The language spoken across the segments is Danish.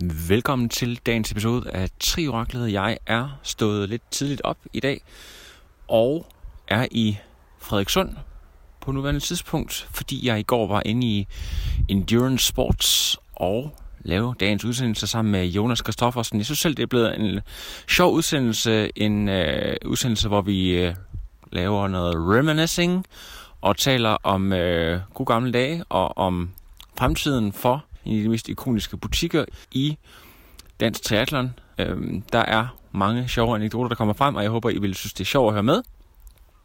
Velkommen til dagens episode af Trioraklet. Jeg er stået lidt tidligt op i dag og er i Frederikssund på nuværende tidspunkt, fordi jeg i går var inde i Endurance Sports og lave dagens udsendelse sammen med Jonas Kristoffersen. Jeg synes selv, det er blevet en sjov udsendelse. En øh, udsendelse, hvor vi øh, laver noget reminiscing og taler om øh, gode gamle dage og om fremtiden for en af de mest ikoniske butikker i Dansk Triathlon. Øhm, der er mange sjove anekdoter, der kommer frem, og jeg håber, I vil synes, det er sjovt at høre med.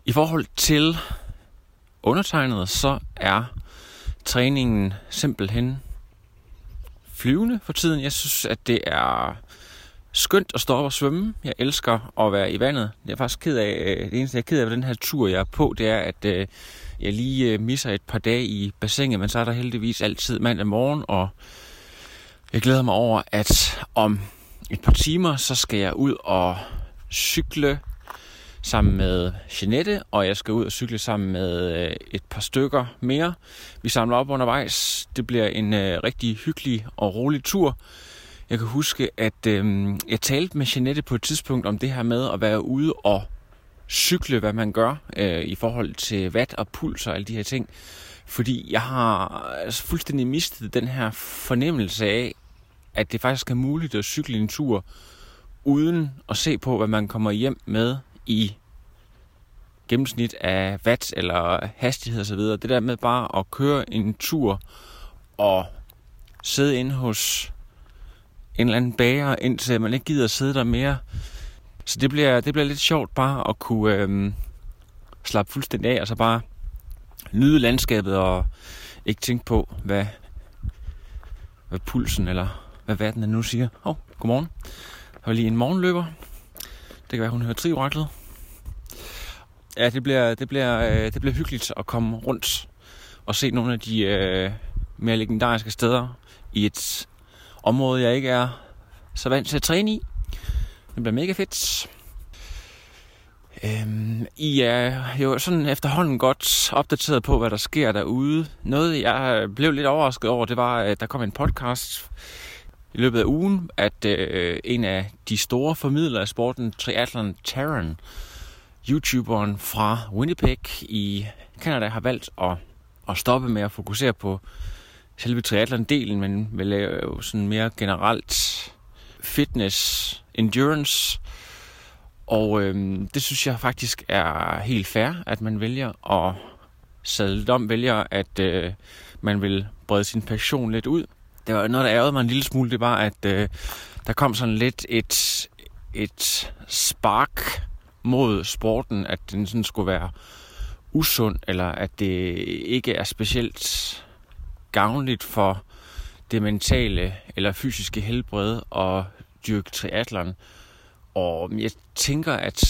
I forhold til undertegnet, så er træningen simpelthen flyvende for tiden. Jeg synes, at det er skønt at stå op og svømme. Jeg elsker at være i vandet. Jeg er faktisk ked af, øh, det eneste jeg er ked af ved den her tur, jeg er på, det er, at øh, jeg lige øh, misser et par dage i bassinet, men så er der heldigvis altid mandag morgen, og jeg glæder mig over, at om et par timer, så skal jeg ud og cykle sammen med Jeanette, og jeg skal ud og cykle sammen med øh, et par stykker mere. Vi samler op undervejs. Det bliver en øh, rigtig hyggelig og rolig tur. Jeg kan huske, at øh, jeg talte med Jeanette på et tidspunkt om det her med at være ude og cykle, hvad man gør øh, i forhold til watt og puls og alle de her ting. Fordi jeg har altså, fuldstændig mistet den her fornemmelse af, at det faktisk er muligt at cykle en tur, uden at se på, hvad man kommer hjem med i gennemsnit af watt eller hastighed osv. Det der med bare at køre en tur og sidde inde hos en eller anden bager, indtil man ikke gider at sidde der mere. Så det bliver, det bliver lidt sjovt bare at kunne øhm, slappe fuldstændig af, og så bare nyde landskabet og ikke tænke på, hvad, hvad pulsen eller hvad verden nu siger. Åh, oh, godmorgen. Der var lige en morgenløber. Det kan være, hun hører trioraklet. Ja, det bliver, det, bliver, øh, det bliver hyggeligt at komme rundt og se nogle af de øh, mere legendariske steder i et område, jeg ikke er så vant til at træne i. Det bliver mega fedt. Øhm, I er jo sådan efterhånden godt opdateret på, hvad der sker derude. Noget, jeg blev lidt overrasket over, det var, at der kom en podcast i løbet af ugen, at øh, en af de store formidlere af sporten, Triathlon Taron, YouTuberen fra Winnipeg i Canada, har valgt at, at stoppe med at fokusere på selve triathlon-delen, men vil lave sådan mere generelt fitness, endurance. Og øhm, det synes jeg faktisk er helt fair, at man vælger at sadle om, vælger at øh, man vil brede sin passion lidt ud. Det var noget, der ærgede mig en lille smule, det var, at øh, der kom sådan lidt et, et spark mod sporten, at den sådan skulle være usund, eller at det ikke er specielt gavnligt for det mentale eller fysiske helbred og dyrke triathlon. Og jeg tænker, at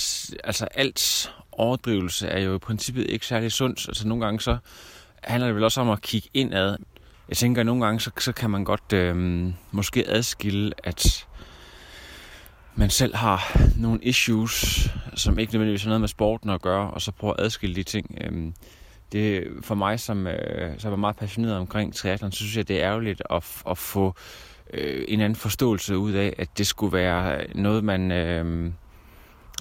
altså alt overdrivelse er jo i princippet ikke særlig sundt. Altså nogle gange så handler det vel også om at kigge indad. Jeg tænker, at nogle gange så, så kan man godt øh, måske adskille, at man selv har nogle issues, som ikke nødvendigvis har noget med sporten at gøre, og så prøver at adskille de ting. Øh, det for mig, som, øh, som er meget passioneret omkring triathlon, så synes jeg, det er ærgerligt at, at få øh, Øh, en anden forståelse ud af, at det skulle være noget, man, øh,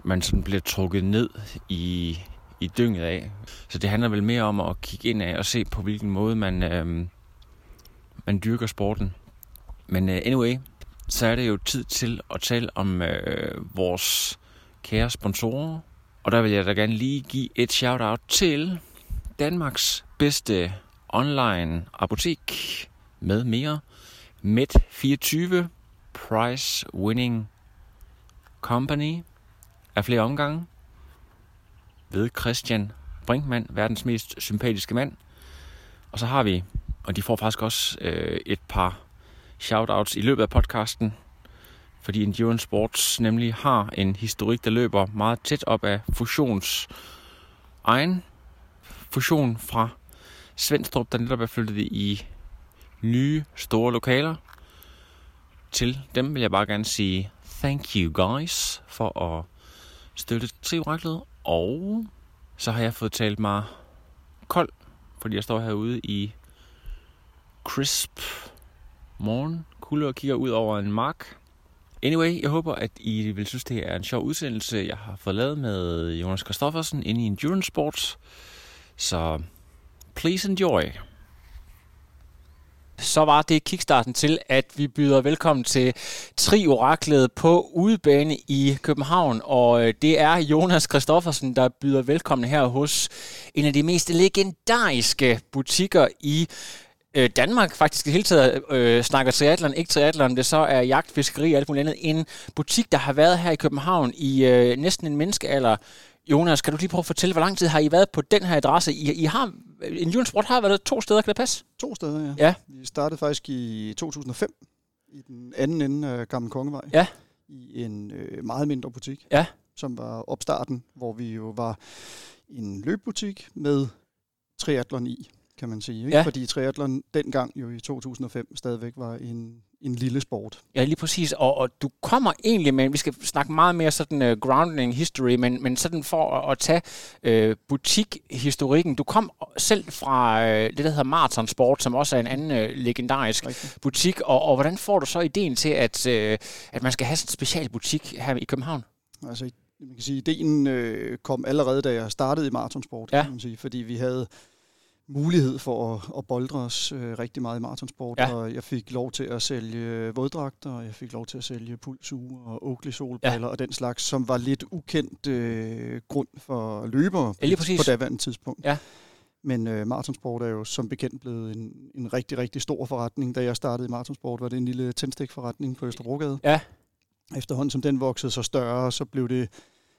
man sådan bliver trukket ned i, i dynget af. Så det handler vel mere om at kigge ind af og se på, hvilken måde man, øh, man dyrker sporten. Men øh, anyway, så er det jo tid til at tale om øh, vores kære sponsorer. Og der vil jeg da gerne lige give et shout-out til Danmarks bedste online apotek med mere. Med24 Price Winning Company af flere omgange ved Christian Brinkmann, verdens mest sympatiske mand. Og så har vi, og de får faktisk også øh, et par shoutouts i løbet af podcasten, fordi Endurance Sports nemlig har en historik, der løber meget tæt op af fusions egen fusion fra Svendstrup, der netop er flyttet i nye store lokaler. Til dem vil jeg bare gerne sige thank you guys for at støtte Trioraklet. Og så har jeg fået talt mig kold, fordi jeg står herude i crisp morgen kulde og kigger ud over en mark. Anyway, jeg håber, at I vil synes, det er en sjov udsendelse, jeg har fået lavet med Jonas Kristoffersen inde i Endurance Sports. Så please enjoy. Så var det kickstarten til, at vi byder velkommen til Tri-oraklet på udebane i København. Og øh, det er Jonas Kristoffersen, der byder velkommen her hos en af de mest legendariske butikker i øh, Danmark faktisk i hele taget øh, snakker triathlon, ikke triathlon, det så er jagt, fiskeri og alt muligt andet. En butik, der har været her i København i øh, næsten en menneskealder. Jonas, kan du lige prøve at fortælle, hvor lang tid har I været på den her adresse? I, I har, en Sport har været to steder, kan det passe? To steder, ja. ja. Vi startede faktisk i 2005 i den anden ende af Gamle Kongevej. Ja. I en øh, meget mindre butik. Ja. Som var opstarten, hvor vi jo var en løbbutik med triathlon i kan man sige. Ikke? Ja. Fordi triathlon dengang jo i 2005 stadigvæk var en, en lille sport. Ja, lige præcis. Og, og du kommer egentlig med, vi skal snakke meget mere sådan uh, grounding history, men, men sådan for at, at tage uh, butikhistorikken. Du kom selv fra uh, det, der hedder Marathon Sport, som også er en anden uh, legendarisk Rigtig. butik. Og, og hvordan får du så ideen til, at, uh, at man skal have sådan en special butik her i København? Altså, man kan sige, ideen øh, kom allerede, da jeg startede i maratonsport, ja. kan man sige, fordi vi havde mulighed for at, at boldre os øh, rigtig meget i maratonsport, ja. og jeg fik lov til at sælge våddragter, og jeg fik lov til at sælge pulsuge og Oakley solbriller ja. og den slags, som var lidt ukendt øh, grund for løbere ja, på daværende tidspunkt. Ja. Men øh, maratonsport er jo som bekendt blevet en, en rigtig, rigtig stor forretning. Da jeg startede i maratonsport, var det en lille tændstikforretning på Østerbrogade. Ja. Efterhånden som den voksede så større, så blev det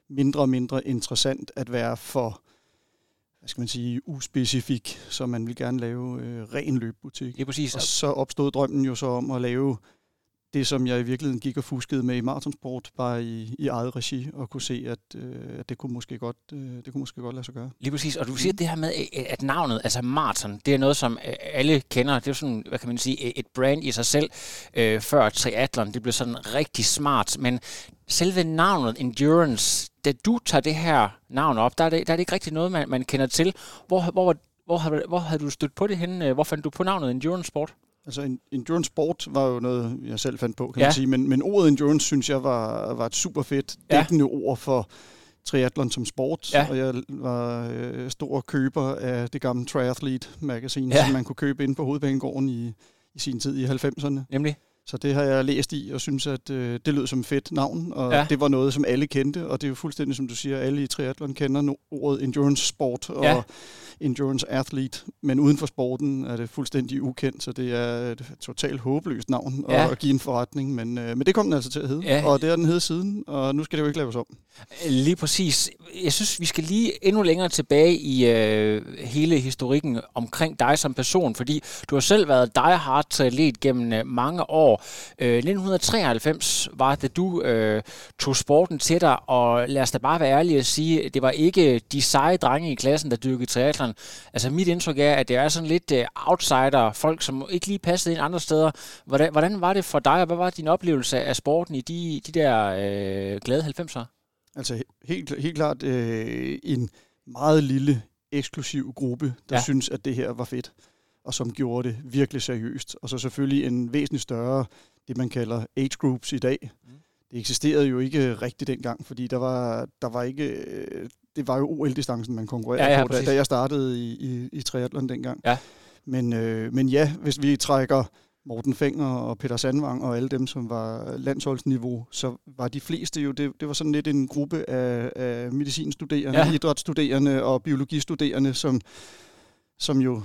mindre og mindre interessant at være for hvad skal man sige, uspecifik, så man vil gerne lave øh, ren løbbutik. Ja, præcis. Og så opstod drømmen jo så om at lave det, som jeg i virkeligheden gik og fuskede med i maratonsport, bare i, i eget regi, og kunne se, at, øh, at det, kunne måske godt, øh, det kunne måske godt lade sig gøre. Lige præcis, og du siger det her med, at navnet, altså maraton, det er noget, som øh, alle kender. Det er sådan, hvad kan man sige, et brand i sig selv, øh, før triathlon. Det blev sådan rigtig smart, men selve navnet Endurance, da du tager det her navn op, der er det, der er det ikke rigtig noget, man, man kender til. Hvor, hvor, hvor, hvor, hvor havde du stødt på det henne? Hvor fandt du på navnet Endurance Sport? Altså, endurance sport var jo noget, jeg selv fandt på, kan ja. man sige. Men, men ordet endurance, synes jeg, var, var et super fedt dækkende ja. ord for triathlon som sport. Ja. Og jeg var øh, stor køber af det gamle Triathlete-magasin, ja. som man kunne købe ind på Hovedbanegården i, i sin tid i 90'erne. Nemlig? Så det har jeg læst i, og synes, at øh, det lød som et fedt navn, og ja. det var noget, som alle kendte, og det er jo fuldstændig, som du siger, alle i triathlon kender ordet endurance sport og ja. endurance athlete, men uden for sporten er det fuldstændig ukendt, så det er et totalt håbløst navn ja. at give en forretning, men, øh, men det kom den altså til at hedde, ja. og det er den hed siden, og nu skal det jo ikke laves om. Lige præcis. Jeg synes, vi skal lige endnu længere tilbage i øh, hele historikken omkring dig som person, fordi du har selv været die hard triatlet gennem øh, mange år, år. Øh, 1993 var det, du øh, tog sporten til dig, og lad os da bare være ærlige og sige, det var ikke de seje drenge i klassen, der dyrkede triathlon. Altså mit indtryk er, at det er sådan lidt øh, outsider, folk som ikke lige passede ind andre steder. Hvordan, hvordan var det for dig, og hvad var din oplevelse af sporten i de, de der øh, glade 90'er? Altså helt, helt klart øh, en meget lille eksklusiv gruppe, der ja. synes, at det her var fedt og som gjorde det virkelig seriøst. Og så selvfølgelig en væsentlig større, det man kalder age groups i dag. Mm. Det eksisterede jo ikke rigtigt dengang, fordi der var, der var ikke, det var jo OL-distancen, man konkurrerede ja, ja, på, da, da jeg startede i, i, i triathlon dengang. Ja. Men, øh, men ja, hvis vi trækker Morten Fenger og Peter Sandvang og alle dem, som var landsholdsniveau, så var de fleste jo, det, det var sådan lidt en gruppe af, af medicinstuderende, ja. idrætsstuderende og biologistuderende, som, som jo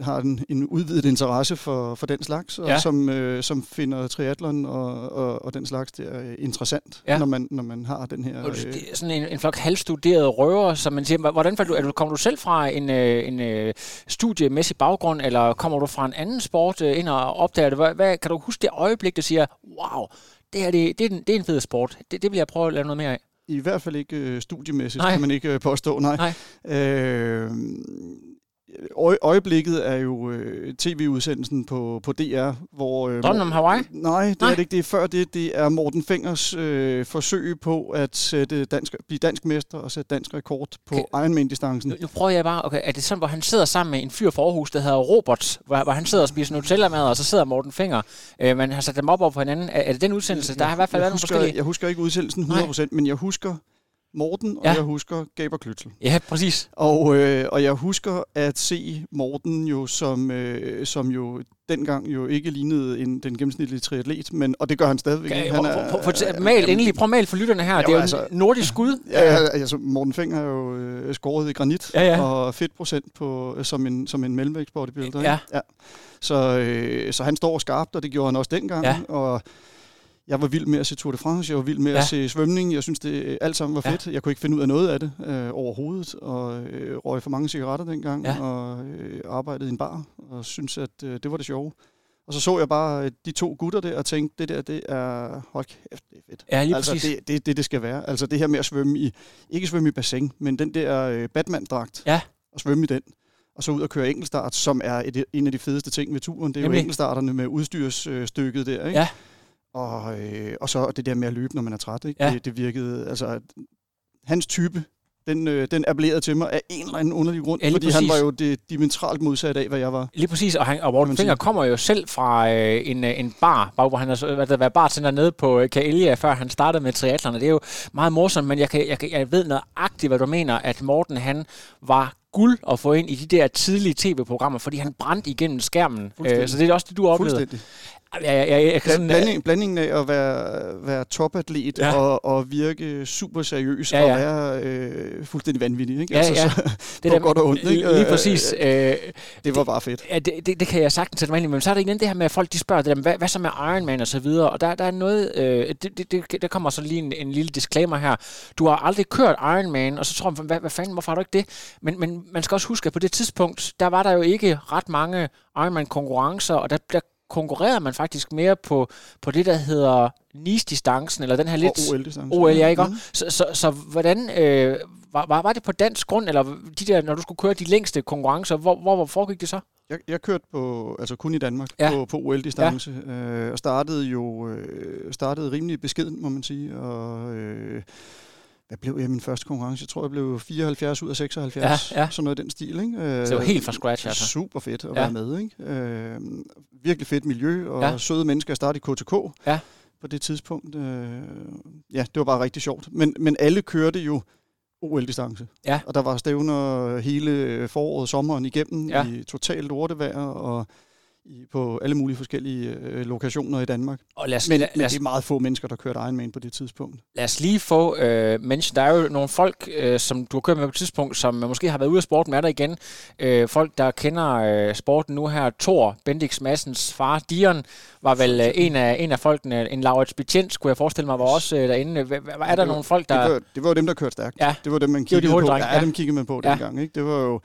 har en, en udvidet interesse for, for den slags, og ja. som, øh, som finder triathlon og, og, og den slags der er interessant, ja. når, man, når man har den her... Øh, det er sådan en, en flok halvstuderede røver, som man siger. Hvordan du, er du, kommer du selv fra en, øh, en øh, studiemæssig baggrund, eller kommer du fra en anden sport øh, ind og opdager det? Hvad, hvad, kan du huske det øjeblik, der siger, wow, det her det, det, er, en, det er en fed sport. Det, det vil jeg prøve at lave noget mere af. I hvert fald ikke øh, studiemæssigt, nej. kan man ikke øh, påstå, nej. nej. Øh, øje, øjeblikket er jo øh, tv-udsendelsen på, på DR, hvor... Øh, Drømmen om Hawaii? Nej, det nej. er det ikke. Det er før det. Det er Morten Fingers øh, forsøg på at sætte dansk, blive dansk mester og sætte dansk rekord på okay. Ironman-distancen. Nu, nu prøver jeg bare, okay, er det sådan, hvor han sidder sammen med en fyr fra Aarhus, der hedder Robert, hvor, hvor han sidder og spiser Nutella-mad, og så sidder Morten Finger. Øh, man har sat dem op over på hinanden. Er, er det den udsendelse? Der har i hvert fald været nogle forskellige... Jeg husker ikke udsendelsen 100%, nej. men jeg husker Morten, og ja. jeg husker Gaber Klytsel. Ja, præcis. Og, øh, og jeg husker at se Morten jo, som, øh, som jo dengang jo ikke lignede en, den gennemsnitlige triatlet, men, og det gør han stadigvæk. Okay, han er, prøv, prøv, mal, endelig, prøv mal for lytterne her. Ja, det er jo altså, en nordisk skud. Ja, ja, altså Morten Feng er jo øh, skåret i granit, ja, ja. og fedtprocent på, som en, som en mellemvægt bodybuilder. Ja. ja. Så, øh, så han står skarpt, og det gjorde han også dengang. Ja. Og jeg var vild med at se Tour de France, jeg var vild med ja. at se svømning, jeg synes det alt sammen var fedt. Ja. Jeg kunne ikke finde ud af noget af det øh, overhovedet, og øh, røg for mange cigaretter dengang, ja. og øh, arbejdede i en bar, og synes at øh, det var det sjove. Og så så jeg bare øh, de to gutter der, og tænkte, det der, det er, hold kæft, det er fedt. Ja, lige altså, præcis. det, det, det, det skal være. Altså det her med at svømme i, ikke svømme i bassin, men den der øh, Batman-dragt, ja. og svømme i den og så ud og køre enkeltstart, som er et, en af de fedeste ting ved turen. Det er Jamen. jo enkeltstarterne med udstyrsstykket der, ikke? Ja. Og, øh, og så det der med at løbe, når man er træt. Ikke? Ja. Det, det virkede, altså, hans type, den, øh, den appellerede til mig af en eller anden underlig grund, ja, fordi præcis. han var jo det dimensionalt modsat af, hvad jeg var. Lige præcis, og, han, og Morten Finger kommer jo selv fra øh, en, øh, en bar, hvor han har været bar bartender nede på øh, Kaelia, før han startede med triathlon, og det er jo meget morsomt, men jeg, kan, jeg, jeg ved nøjagtigt, hvad du mener, at Morten han var guld at få ind i de der tidlige tv-programmer, fordi han brændte igennem skærmen. Øh, så det er også det, du oplevede. Ja, ja, ja, jeg kan sådan, Blanding, blandingen af at være, være topatlet ja. og, og virke super seriøs ja, ja. og være øh, fuldstændig vanvittig. Ikke? Ja, altså, ja. Så, det er godt og ondt. Ikke? Lige præcis. Øh, det var bare fedt. Ja, det, det, det kan jeg sagtens sætte mig ind i. Men så er der igen det her med, at folk de spørger, det der, hvad, hvad så med Ironman og så videre. Og der, der er noget, øh, det, det, det, der kommer så lige en, en lille disclaimer her. Du har aldrig kørt Ironman, og så tror man, hvad, hvad fanden, hvorfor har du ikke det? Men, men man skal også huske, at på det tidspunkt, der var der jo ikke ret mange Ironman-konkurrencer, og der, der konkurrerede man faktisk mere på, på det, der hedder NIS-distancen, eller den her lidt... OL-distancen. OL, ja, ikke? Mm. Så, så, så hvordan... Øh, var, var, var det på dansk grund, eller de der, når du skulle køre de længste konkurrencer, hvor, hvor, hvor foregik det så? Jeg, jeg kørte på, altså kun i Danmark, ja. på, på OL-distance, ja. øh, og startede jo øh, startede rimelig beskeden, må man sige, og... Øh, hvad blev jeg min første konkurrence? Jeg tror, jeg blev 74 ud af 76. Ja, ja. Sådan noget i den stil. Ikke? Så det var helt fra scratch, altså. Super fedt at ja. være med. Ikke? Øh, virkelig fedt miljø, og ja. søde mennesker. Jeg startede i KTK ja. på det tidspunkt. Øh, ja, det var bare rigtig sjovt. Men, men alle kørte jo OL-distance. Ja. Og der var stævner hele foråret sommeren igennem ja. i totalt lortevejr, og i, på alle mulige forskellige øh, lokationer i Danmark. Og lad os, men, lad, men det er meget få mennesker, der kørte Ironman på det tidspunkt. Lad os lige få øh, mention. Der er jo nogle folk, øh, som du har kørt med på et tidspunkt, som måske har været ude af sporten med dig igen. Øh, folk, der kender øh, sporten nu her. Thor, Bendix Massens far, Dion, var vel øh, en, af, en af folkene. En Laurits Betjent, skulle jeg forestille mig, var også øh, derinde. H- er der nogle folk, der... Det var, det var dem, der kørte stærkt. Ja. Det var dem, man kiggede de på. Ja, ja, dem kiggede man på ja. dengang. Ikke? Det var jo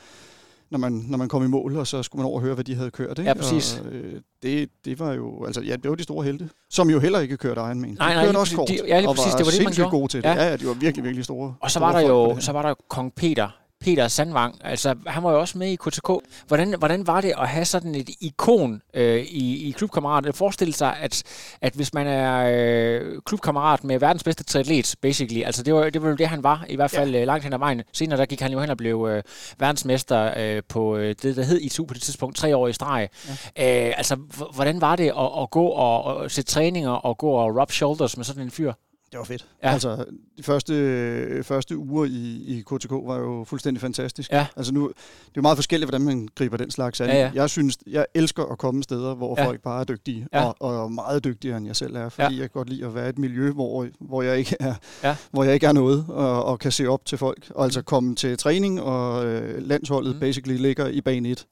når man, når man kom i mål, og så skulle man over høre, hvad de havde kørt. Ikke? Ja, præcis. Og, øh, det, det var jo, altså, ja, det var de store helte, som jo heller ikke kørte Ironman. Nej, nej, de kørte også kort, de, ja, lige præcis, det var det, man gjorde. gode til det. Ja. ja, de var virkelig, virkelig store. Og så var der jo, så var der jo Kong Peter, Peter Sandvang, altså han var jo også med i KTK. Hvordan, hvordan var det at have sådan et ikon øh, i, i klubkammerat? Forestil sig, at, at hvis man er øh, klubkammerat med verdens bedste triatlet, basically, altså det var, det var jo det, han var, i hvert fald ja. Øh, langt hen ad vejen. Senere der gik han jo hen og blev øh, verdensmester øh, på øh, det, der hed ITU på det tidspunkt, tre år i streg. Ja. Øh, altså, hvordan var det at, at gå og, og sætte træninger og gå og rub shoulders med sådan en fyr? Det var fedt. Ja. Altså, de første, første uger i, i KTK var jo fuldstændig fantastisk. Ja. Altså nu, det er jo meget forskelligt, hvordan man griber den slags an. Ja, ja. Jeg synes, jeg elsker at komme steder, hvor ja. folk bare er dygtige, ja. og, og meget dygtigere, end jeg selv er, fordi ja. jeg kan godt lide at være i et miljø, hvor, hvor, jeg, ikke er, ja. hvor jeg ikke er noget, og, og kan se op til folk. Og altså mm. komme til træning, og øh, landsholdet mm. basically ligger i bane 1.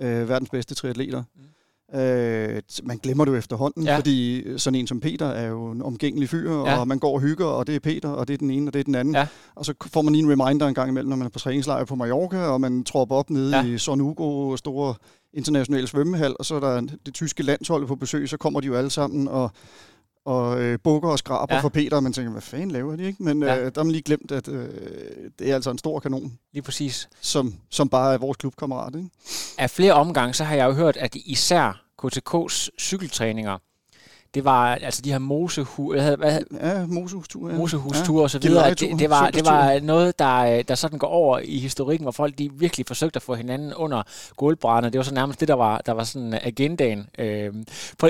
Øh, verdens bedste triatleter. Mm Øh, man glemmer det jo efterhånden, ja. fordi sådan en som Peter er jo en omgængelig fyr, ja. og man går og hygger, og det er Peter, og det er den ene, og det er den anden. Ja. Og så får man lige en reminder en gang imellem, når man er på træningslejr på Mallorca, og man tropper op nede ja. i Son Hugo, store internationale svømmehal, og så er der det tyske landshold på besøg, så kommer de jo alle sammen og og øh, bukker og skraber Ja. for Peter, og man tænker, hvad fanden laver de, ikke? Men Ja. øh, der har man lige glemt, at øh, det er altså en stor kanon, Lige præcis. som, som bare er vores klubkammerat, ikke? Af flere omgange, så har jeg jo hørt, at især KTK's cykeltræninger, det var altså de her mosehu, hvad, hvad, Ja, Mosehustur. Ja. mosehusture og så videre, det, Gillelejetur, det, var, det var noget, der, der sådan går over i historikken, hvor folk de virkelig forsøgte at få hinanden under gulvbrænderne. Det var så nærmest det, der var, der var sådan agendaen. Øh,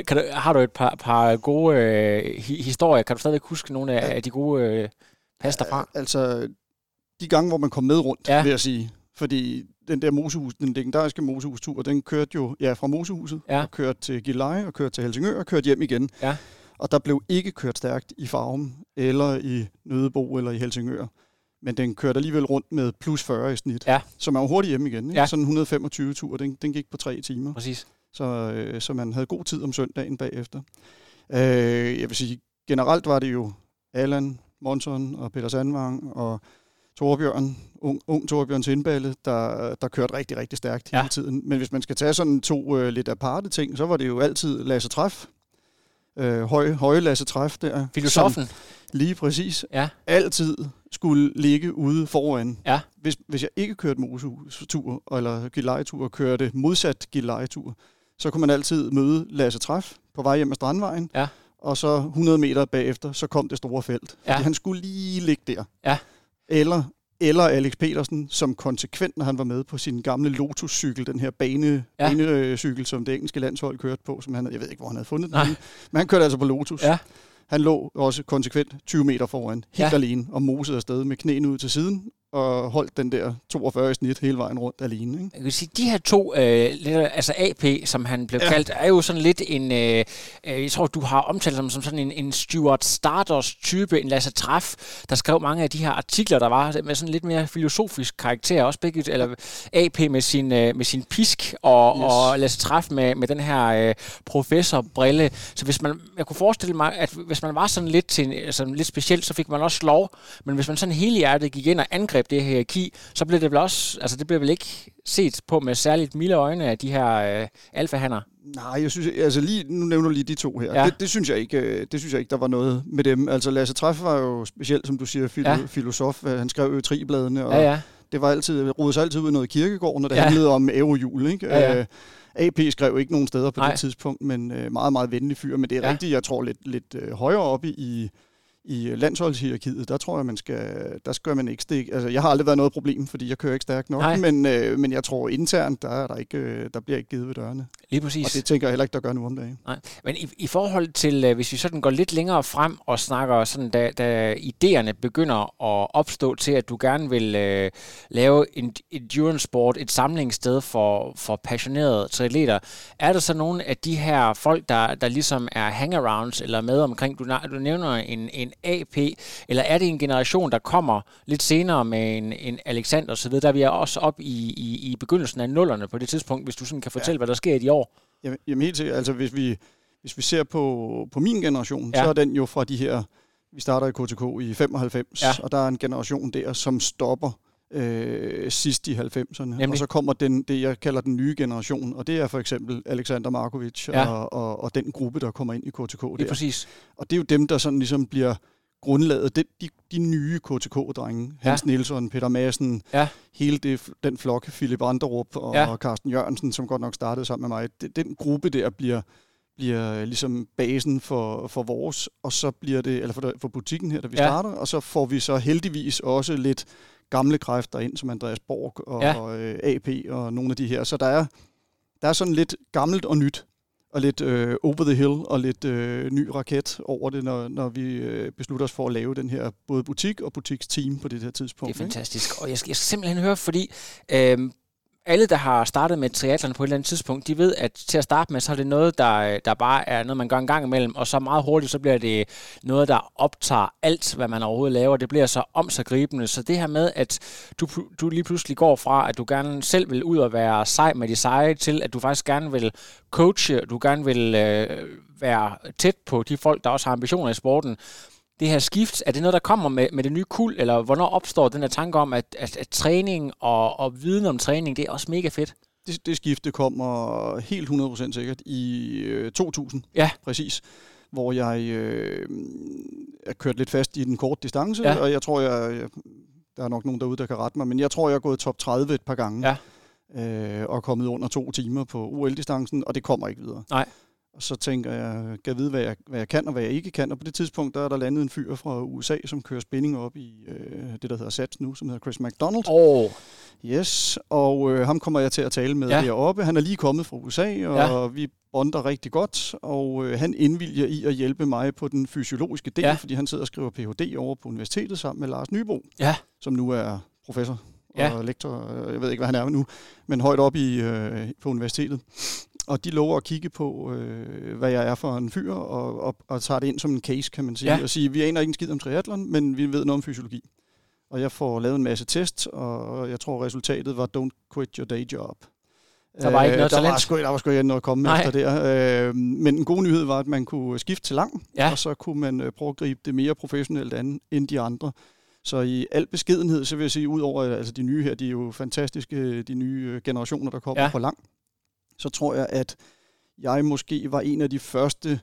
kan du, har du et par, par gode øh, hi- historier? Kan du stadigvæk huske nogle af, af de gode øh, pas derfra? Altså, de gange, hvor man kom med rundt, Ja. ja. vil jeg sige. Fordi den der Mosehus, den legendariske Mosehustur, den kørte jo ja, fra Mosehuset, Ja. og kørte til Gilleleje, og kørte til Helsingør, og kørte hjem igen. Ja. Og der blev ikke kørt stærkt i Farum, eller i Nødebo, eller i Helsingør. Men den kørte alligevel rundt med plus 40 i snit. Ja. Så man var hurtigt hjemme igen. Ikke? Ja. Sådan en 125 tur, den, den gik på tre timer. Præcis. Så, øh, så man havde god tid om søndagen bagefter. Øh, jeg vil sige, generelt var det jo Allan, Monson og Peter Sandvang og Torbjørn, ung, ung Torbjørn Sindballe, der, der kørte rigtig, rigtig stærkt hele Ja. tiden. Men hvis man skal tage sådan to øh, lidt aparte ting, så var det jo altid Lasse Træf. Øh, høje, høje Lasse Træf der. Filosofen. Lige præcis Ja. altid skulle ligge ude foran. Ja. Hvis, hvis jeg ikke kørte mosetur eller gillejetur og kørte modsat gillejetur, så kunne man altid møde Lasse Træf på vej hjem ad Strandvejen. Ja. Og så 100 meter bagefter, så kom det store felt. Ja. Fordi han skulle lige ligge der. Ja. Eller, eller Alex Petersen, som konsekvent, når han var med på sin gamle Lotus-cykel, den her bane, Ja. banecykel, som det engelske landshold kørte på, som han, jeg ved ikke, hvor han havde fundet den. Men han kørte altså på Lotus. Ja. Han lå også konsekvent 20 meter foran, helt Ja. alene, og mosede afsted med knæene ud til siden, og holdt den der 42 i snit hele vejen rundt alene. Ikke? Jeg kan sige, de her to, øh, altså AP, som han blev ja. Kaldt, er jo sådan lidt en, øh, øh, jeg tror, du har omtalt ham som sådan en, en Stuart Stardust-type, en Lasse Træf, der skrev mange af de her artikler, der var med sådan lidt mere filosofisk karakter, også begge, eller AP med sin, øh, med sin pisk, og, yes. Og Lasse Træf med, med den her øh, professorbrille. Så hvis man, jeg kunne forestille mig, at hvis man var sådan lidt, til, altså lidt specielt, så fik man også lov, men hvis man sådan hele hjertet gik ind og angreb det her hierarki, så blev det vel også, altså det blev vel ikke set på med særligt milde øjne af de her øh, alfahander. Nej, jeg synes, altså lige, nu nævner lige de to her. Ja. Det, det, synes jeg ikke, øh, det synes jeg ikke, der var noget med dem. Altså Lasse Træf var jo specielt, som du siger, filo, Ja. filosof. Øh, Han skrev jo i tribladene, og Ja, ja. det var altid, rodede sig altid ud i noget kirkegård, når det Ja. handlede om eurohjul. Ikke? Ja, ja. Øh, AP skrev ikke nogen steder på Nej. det tidspunkt, men øh, meget, meget venlig fyr. Men det er ja. rigtigt, jeg tror lidt, lidt øh, højere oppe i, i landsholdshierarkiet, der tror jeg, man skal, der skal man ikke stikke. Altså, jeg har aldrig været noget problem, fordi jeg kører ikke stærkt nok, Nej. men, øh, men jeg tror internt, der, er der, ikke, øh, der bliver ikke givet ved dørene. Lige præcis. Og det tænker jeg heller ikke, der gør nu om dagen. Nej. Men i, i forhold til, øh, hvis vi sådan går lidt længere frem og snakker sådan, da, da idéerne begynder at opstå til, at du gerne vil øh, lave en endurance sport, et samlingssted for, for passionerede triatleter, er der så nogle af de her folk, der, der ligesom er hangarounds eller med omkring, du, du nævner en, en AP, eller er det en generation, der kommer lidt senere med en, en Alexander osv., der er vi også op i, i, i begyndelsen af nullerne på det tidspunkt, hvis du sådan kan fortælle, ja. hvad der sker i de år. Jamen, jamen helt sikkert. Altså, hvis vi, hvis vi ser på, på min generation, Ja. så er den jo fra de her... Vi starter i KTK i 95, Ja. ja. og der er en generation der, som stopper øh, sidst i 90'erne. Nemlig? Og så kommer den, det, jeg kalder den nye generation, og det er for eksempel Alexander Markovic Ja. ja. og, og, og den gruppe, der kommer ind i KTK Det er der. præcis. Og det er jo dem, der sådan ligesom bliver grundlaget. Det, de, de nye KTK-drenge, Hans Nielsen, Peter Madsen, Ja. hele det, den flok, Philip Anderup og, Ja. ja. og Carsten Jørgensen, som godt nok startede sammen med mig, det, den gruppe der bliver, bliver ligesom basen for, for vores, og så bliver det, eller for, for butikken her, da vi Ja. ja. starter, og så får vi så heldigvis også lidt gamle kræfter ind, som Andreas Borg og, Ja. og øh, AP og nogle af de her. Så der er, der er sådan lidt gammelt og nyt, og lidt øh, over the hill og lidt øh, ny raket over det, når, når vi øh, beslutter os for at lave den her både butik og butiksteam på det her tidspunkt. Det er fantastisk. Og jeg skal, jeg skal simpelthen høre, fordi øhm, alle, der har startet med triathlon på et eller andet tidspunkt, de ved, at til at starte med, så er det noget, der, der bare er noget, man gør en gang imellem, og så meget hurtigt, så bliver det noget, der optager alt, hvad man overhovedet laver. Det bliver så omsaggribende. Så det her med, at du, du lige pludselig går fra, at du gerne selv vil ud og være sej med de seje, til at du faktisk gerne vil coache, du gerne vil øh, være tæt på de folk, der også har ambitioner i sporten det her skift, er det noget, der kommer med, med det nye kul, eller hvornår opstår den her tanke om, at, at, at træning og, og viden om træning, det er også mega fedt? Det, det skifte kommer helt 100% sikkert i øh, 2000, Ja. præcis. hvor jeg øh, er kørt lidt fast i den korte distance, Ja. og jeg tror, jeg, jeg, der er nok nogen derude, der kan rette mig, men jeg tror, jeg er gået top 30 et par gange, Ja. øh, og kommet under to timer på OL-distancen, og det kommer ikke videre. Nej. Og så tænker jeg, kan jeg vide, hvad jeg, hvad jeg kan og hvad jeg ikke kan, og på det tidspunkt, der er der landet en fyr fra USA, som kører spænding op i øh, det, der hedder SATS nu, som hedder Chris McDonald. Åh, oh, Yes, og øh, ham kommer jeg til at tale med Ja. deroppe. Han er lige kommet fra USA, og Ja. vi bonder rigtig godt, og øh, han indvilger i at hjælpe mig på den fysiologiske del, Ja. fordi han sidder og skriver Ph.D. over på universitetet sammen med Lars Nybo, Ja. som nu er professor Ja. og lektor, jeg ved ikke, hvad han er nu, men højt op i, øh, på universitetet. Og de lover at kigge på, øh, hvad jeg er for en fyr, og, og, og tager det ind som en case, kan man sige. Ja. Og sige, vi aner ikke en skid om triathlon, men vi ved noget om fysiologi. Og jeg får lavet en masse tests, og jeg tror, resultatet var don't quit your day job. Der var ikke noget der talent. Var sgu, der var sgu ikke noget at komme Nej. efter der. Øh, men en god nyhed var, at man kunne skifte til lang, Ja. og så kunne man øh, prøve at gribe det mere professionelt an end de andre. Så i al beskedenhed, så vil jeg sige, ud over altså de nye her, de er jo fantastiske, de nye øh, generationer, der kommer ja. på lang, så tror jeg, at jeg måske var en af de første,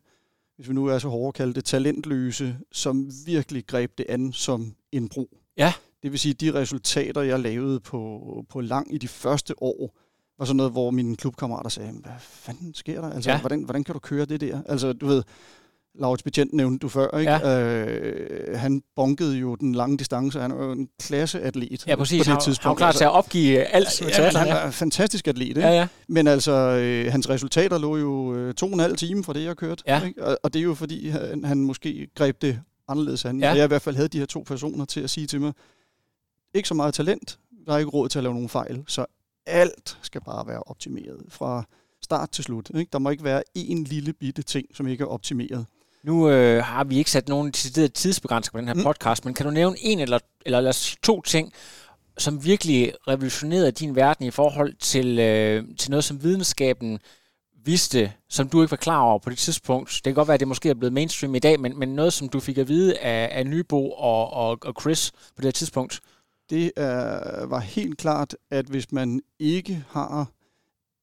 hvis vi nu er så hårde at kalde det, talentløse, som virkelig greb det an som en bro. Ja. Det vil sige, de resultater, jeg lavede på, på lang i de første år, var sådan noget, hvor mine klubkammerater sagde, hvad fanden sker der? Altså, ja. hvordan, hvordan kan du køre det der? Altså, du ved, Laurits Betjent nævnte du før, ikke? Ja. Øh, han bonkede jo den lange distance, han er jo en klasseatlet ja, præcis. på det Han, tidspunkt. han var klar til at opgive alt ja, triathlon, han ja. er en fantastisk atlet, ikke? Ja, ja. Men altså, øh, hans resultater lå jo øh, to og en halv time fra det, jeg kørte. Ja. Ikke? Og, og det er jo fordi, han, han måske greb det anderledes an. Ja. Ja. Og jeg i hvert fald havde de her to personer til at sige til mig, ikke så meget talent, der er ikke råd til at lave nogen fejl, så alt skal bare være optimeret fra start til slut. Ikke? Der må ikke være en lille bitte ting, som ikke er optimeret. Nu øh, har vi ikke sat nogen tidsbegrænsning på den her Mm. podcast, men kan du nævne en eller, eller lad os sige to ting, som virkelig revolutionerede din verden i forhold til, øh, til noget, som videnskaben vidste, som du ikke var klar over på det tidspunkt. Det kan godt være, at det måske er blevet mainstream i dag, men, men noget, som du fik at vide af, af Nybo og, og, og Chris på det tidspunkt. Det er, var helt klart, at hvis man ikke har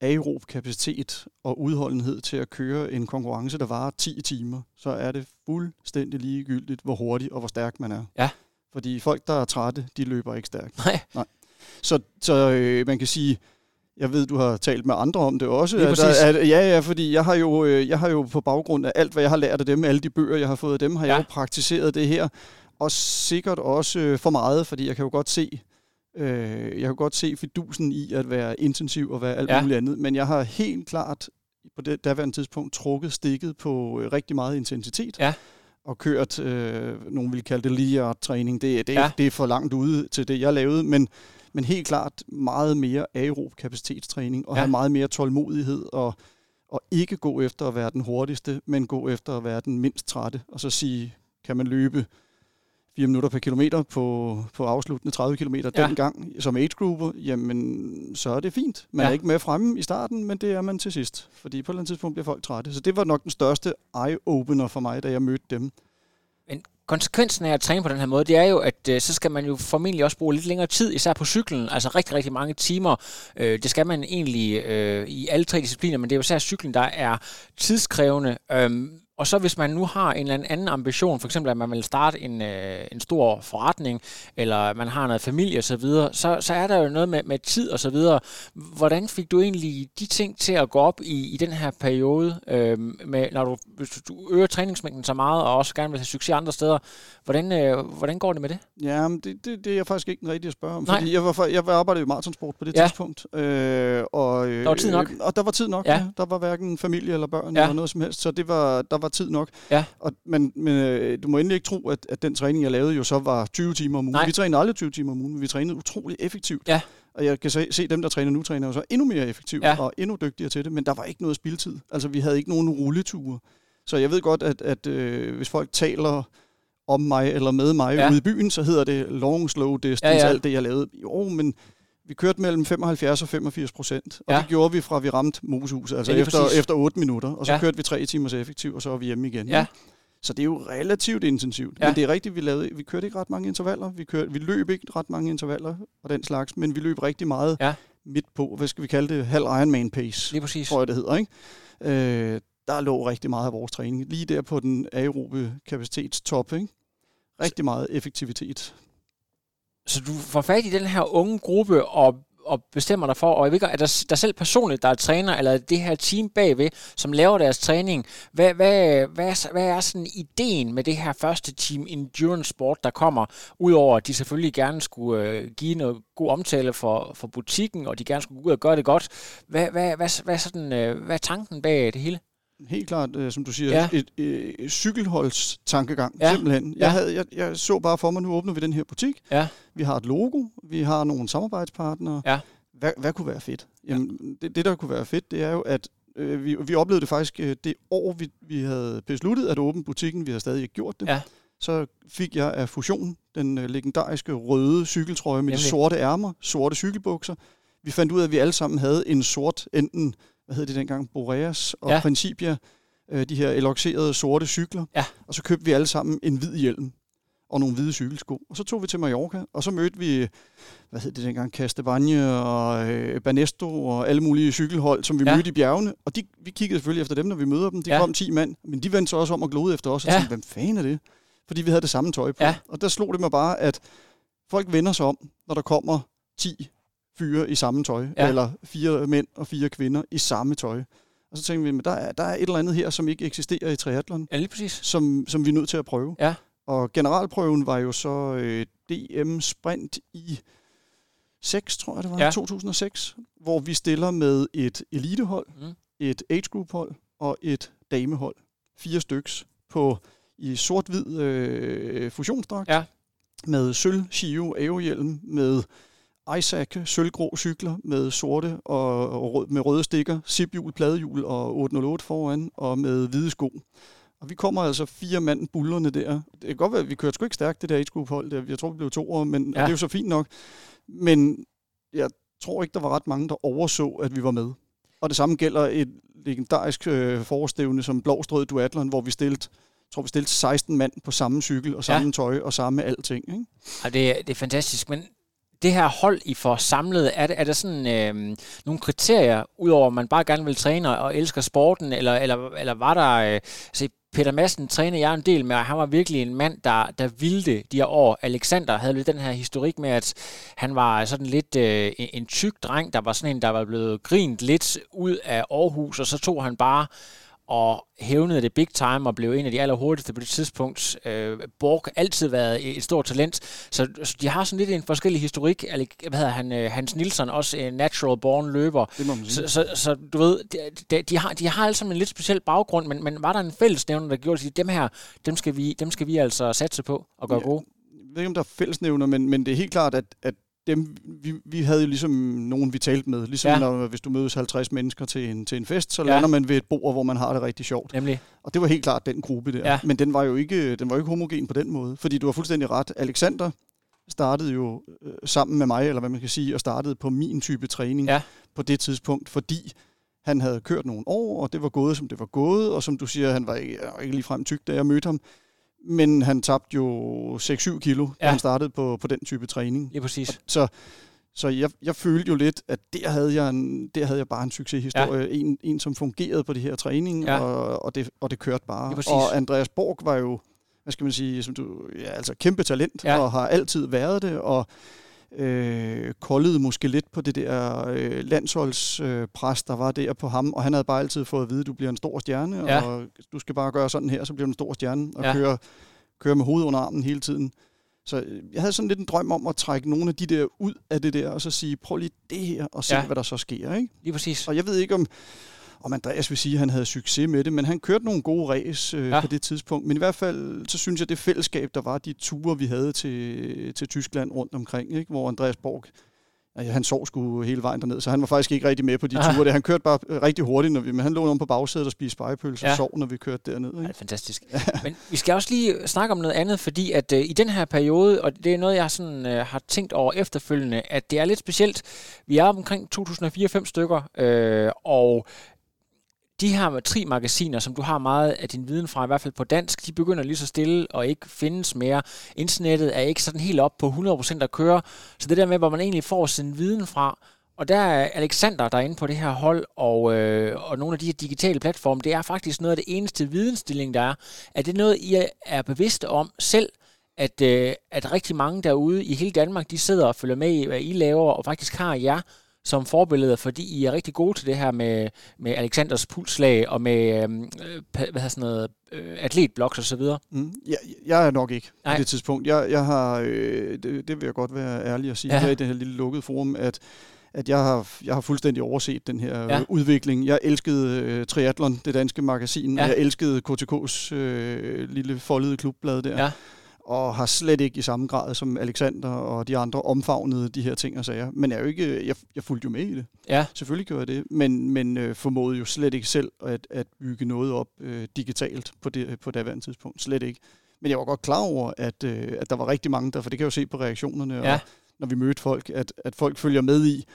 aerob kapacitet og udholdenhed til at køre en konkurrence, der varer 10 timer, så er det fuldstændig ligegyldigt, hvor hurtig og hvor stærk man er. Ja. Fordi folk, der er trætte, de løber ikke stærkt. Nej. Så, så øh, man kan sige, jeg ved, du har talt med andre om det også. Lige at, præcis. at, ja, ja, fordi jeg har, jo, øh, jeg har jo på baggrund af alt, hvad jeg har lært af dem, alle de bøger, jeg har fået af dem, har Ja. jeg jo praktiseret det her. Og sikkert også øh, for meget, fordi jeg kan jo godt se, øh, jeg kan godt se fidusen i at være intensiv og være alt Ja. muligt andet. Men jeg har helt klart på det daværende tidspunkt trukket stikket på øh, rigtig meget intensitet. Ja. Og kørt, øh, nogen vil kalde det linear træning. Det, det, Ja. det er for langt ude til det, jeg lavede. Men, men helt klart meget mere aerob kapacitetstræning og ja. have meget mere tålmodighed og, og ikke gå efter at være den hurtigste, men gå efter at være den mindst trætte. Og så sige, kan man løbe 4 minutter per kilometer på, på afsluttende 30 kilometer Ja. dengang som age grouper, jamen så er det fint. Man Ja. er ikke med fremme i starten, men det er man til sidst. Fordi på et eller andet tidspunkt bliver folk trætte. Så det var nok den største eye-opener for mig, da jeg mødte dem. Konsekvensen af at træne på den her måde, det er jo, at øh, så skal man jo formentlig også bruge lidt længere tid, især på cyklen, altså rigtig, rigtig mange timer. Øh, det skal man egentlig øh, i alle tre discipliner, men det er jo især cyklen, der er tidskrævende. Øhm, og så hvis man nu har en eller anden ambition, for eksempel at man vil starte en, øh, en stor forretning, eller man har noget familie osv., så, så, så er der jo noget med, med tid og så videre. Hvordan fik du egentlig de ting til at gå op i, i den her periode, øh, med, når du, hvis du øger træningsmængden så meget, og også gerne vil have succes andre steder, hvordan, øh, hvordan går det med det? Ja, det, det, det er jeg faktisk ikke rigtig at spørge om, Nej. fordi jeg, var, jeg arbejdede i maratonsport på det Ja. tidspunkt. Øh, og, øh, Der var tid nok. Og der var tid nok, Ja. ja. Der var hverken familie eller børn ja. eller noget som helst, så det var, der var tid nok. Ja. Og, men men øh, du må endelig ikke tro, at, at den træning, jeg lavede, jo så var 20 timer om ugen. Nej. Vi trænede aldrig 20 timer om ugen, men vi trænede utrolig effektivt. Ja. Og jeg kan se, se dem, der træner nu, træner jo så endnu mere effektivt Ja. og endnu dygtigere til det, men der var ikke noget spildtid. Altså, vi havde ikke nogen rulleture. Så jeg ved godt, at, at øh, hvis folk taler om mig eller med mig Ja. ude i byen, så hedder det long, slow distance, ja. ja. alt det, jeg lavede. Jo, men vi kørte mellem 75 og 85 procent, og Ja. ja. det gjorde vi fra vi ramte Mosehuset, altså Ja, ja, efter, præcis. efter 8 minutter, og så Ja. ja. kørte vi tre timers effektiv, og så var vi hjemme igen. Ja. ikke? Så det er jo relativt intensivt. Ja. Ja. Men det er rigtigt, vi, lavede, vi kørte ikke ret mange intervaller, vi, kørte, vi løb ikke ret mange intervaller og den slags, men vi løb rigtig meget Ja. midt på, hvad skal vi kalde det, halv Ironman pace Lige præcis. tror jeg, det hedder. Ikke? Øh, der lå rigtig meget af vores træning. Lige der på den aerobe kapacitetstop, ikke? Rigtig meget effektivitet. Så du får fat i den her unge gruppe og og bestemmer dig for, og jeg ved ikke, er der, der selv personligt, der er træner, eller det her team bagved, som laver deres træning, hvad, hvad, hvad, hvad er sådan ideen med det her første team Endurance Sport, der kommer, udover at de selvfølgelig gerne skulle øh, give noget god omtale for, for butikken, og de gerne skulle gå ud og gøre det godt. Hvad, hvad, hvad, hvad, sådan, øh, hvad er tanken bag det hele? Helt klart, øh, som du siger, ja. et, et cykelholdstankegang, ja. simpelthen. Jeg, ja. havde, jeg, jeg så bare for mig, nu åbner vi den her butik. Ja. Vi har et logo, vi har nogle samarbejdspartnere. Ja. Hvad, hvad kunne være fedt? Jamen, ja. det, det, der kunne være fedt, det er jo, at øh, vi, vi oplevede det faktisk øh, det år, vi, vi havde besluttet at åbne butikken. Vi har stadig ikke gjort det. Ja. Så fik jeg af Fusion den øh, legendariske røde cykeltrøje med Jamen. de sorte ærmer, sorte cykelbukser. Vi fandt ud af, at vi alle sammen havde en sort, enten hvad hed det dengang, Boreas og ja. Principia, øh, de her eloxerede sorte cykler. Ja. Og så købte vi alle sammen en hvid hjelm og nogle hvide cykelsko. Og så tog vi til Mallorca, og så mødte vi, hvad hed det dengang, Castebagne og øh, Banesto og alle mulige cykelhold, som vi ja. mødte i bjergene. Og de, vi kiggede selvfølgelig efter dem, når vi møder dem. De ja. kom 10 mand, men de vendte så også om og glode efter os og ja. tænkte, hvem fanden er det? Fordi vi havde det samme tøj på. Ja. Og der slog det mig bare, at folk vender sig om, når der kommer 10 fyre i samme tøj, ja. eller fire mænd og fire kvinder i samme tøj. Og så tænkte vi, at der er, der er et eller andet her, som ikke eksisterer i triathlon, ja, lige præcis. Som, som vi er nødt til at prøve. Ja. Og generalprøven var jo så øh, DM Sprint i 6, tror jeg det var, ja. 2006, hvor vi stiller med et elitehold, mm. et age group hold og et damehold. Fire styks på i sort-hvid øh, fusionsdragt, ja. med sølv, Shio, Aerohjelm, med Isaac sølvgrå cykler med sorte og, og rød, med røde stikker, ziphjul, pladehjul og 808 foran og med hvide sko. Og vi kommer altså fire mand bullerne der. Det kan godt være, at vi kørte sgu ikke stærkt, det der age group hold. Der. Jeg tror, vi blev to år, men ja. det er jo så fint nok. Men jeg tror ikke, der var ret mange, der overså, at vi var med. Og det samme gælder et legendarisk øh, forestævne som Blåstrød Duatlon, hvor vi stillede tror, vi stillede 16 mand på samme cykel og samme ja. tøj og samme alting. Ikke? Ja, det, er, det er fantastisk, men det her hold, I får samlet, er, det, er der sådan øh, nogle kriterier, udover at man bare gerne vil træne og elsker sporten, eller, eller, eller var der... Øh, altså Peter Madsen træner jeg en del med, og han var virkelig en mand, der, der ville de her år. Alexander havde lidt den her historik med, at han var sådan lidt øh, en tyk dreng, der var sådan en, der var blevet grint lidt ud af Aarhus, og så tog han bare og hævnede det big time og blev en af de allerhurtigste på det tidspunkt. Øh, Borg har altid været et stort talent, så, så de har sådan lidt en forskellig historik. Hvad hedder han? Øh, Hans Nielsen, også en natural born løber. Det må man sige. Så, så, så du ved, de, de, har, de har alle sammen en lidt speciel baggrund, men, men var der en fællesnævner, der gjorde, at dem her, dem skal, vi, dem skal vi altså satse på og gøre ja, gode? Jeg ved ikke, om der er fællesnævner, men, men det er helt klart, at, at dem, vi, vi havde jo ligesom nogen, vi talte med. Ligesom ja. når, hvis du mødes 50 mennesker til en, til en fest, så ja. lander man ved et bord, hvor man har det rigtig sjovt. Nemlig. Og det var helt klart den gruppe der. Ja. Men den var jo ikke, den var jo ikke homogen på den måde. Fordi du har fuldstændig ret. Alexander startede jo øh, sammen med mig, eller hvad man kan sige, og startede på min type træning ja. på det tidspunkt, fordi han havde kørt nogle år, og det var gået, som det var gået, og som du siger, han var ikke, ikke lige frem tyk, da jeg mødte ham men han tabte jo 6-7 kilo, ja. da han startede på, på den type træning. Ja, præcis. Og, så så jeg, jeg følte jo lidt, at der havde jeg, en, der havde jeg bare en succeshistorie. Ja. En, en, som fungerede på det her træning, ja. og, og, det, og det kørte bare. Ja, og Andreas Borg var jo, hvad skal man sige, som du, ja, altså kæmpe talent, ja. og har altid været det, og øh, koldede måske lidt på det der øh, landsholdspres, øh, der var der på ham, og han havde bare altid fået at vide, at du bliver en stor stjerne, ja. og du skal bare gøre sådan her, så bliver du en stor stjerne, og ja. køre, køre med hovedet under armen hele tiden. Så øh, jeg havde sådan lidt en drøm om at trække nogle af de der ud af det der, og så sige, prøv lige det her, og se, ja. hvad der så sker. Ikke? Lige præcis. Og jeg ved ikke, om, om Andreas vil sige, at han havde succes med det, men han kørte nogle gode race øh, ja. på det tidspunkt. Men i hvert fald, så synes jeg, det fællesskab, der var, de ture, vi havde til, til Tyskland rundt omkring, ikke? hvor Andreas Borg Ja, han sov sgu hele vejen derned, så han var faktisk ikke rigtig med på de ture. Han kørte bare øh, rigtig hurtigt, når vi, men han lå om på bagsædet og spiste spejepølse ja. og sov, når vi kørte derned. Ikke? Ja, det er fantastisk. men vi skal også lige snakke om noget andet, fordi at uh, i den her periode, og det er noget, jeg sådan, uh, har tænkt over efterfølgende, at det er lidt specielt. Vi er omkring 2004-5 stykker, uh, og de her tre magasiner, som du har meget af din viden fra, i hvert fald på dansk, de begynder lige så stille og ikke findes mere. Internettet er ikke sådan helt op på 100% at køre. Så det der med, hvor man egentlig får sin viden fra, Og der er Alexander, der er inde på det her hold, og, øh, og nogle af de her digitale platforme, det er faktisk noget af det eneste vidensstilling, der er. Er det noget, I er bevidste om selv, at, øh, at rigtig mange derude i hele Danmark, de sidder og følger med i, hvad I laver, og faktisk har jer som forbilleder, fordi I er rigtig gode til det her med, med Alexanders pulslag og med øhm, øh, hvad hedder sådan noget, øh, atletbloks og så videre? Mm, ja, jeg er nok ikke Nej. på det tidspunkt. Jeg, jeg har, øh, det, det vil jeg godt være ærlig at sige, ja. her i det her lille lukkede forum, at at jeg har, jeg har fuldstændig overset den her ja. udvikling. Jeg elskede øh, Triathlon, det danske magasin. Ja. Jeg elskede KTK's øh, lille foldede klubblad der. Ja og har slet ikke i samme grad som Alexander og de andre omfavnet de her ting og sager. Men jeg, er jo ikke, jeg, jeg fulgte jo med i det. Ja. Selvfølgelig gjorde jeg det, men, men øh, formåede jo slet ikke selv at, at bygge noget op øh, digitalt på det på daværende tidspunkt. Slet ikke. Men jeg var godt klar over, at, øh, at der var rigtig mange der, for det kan jeg jo se på reaktionerne, ja. og når vi mødte folk, at, at folk følger med i,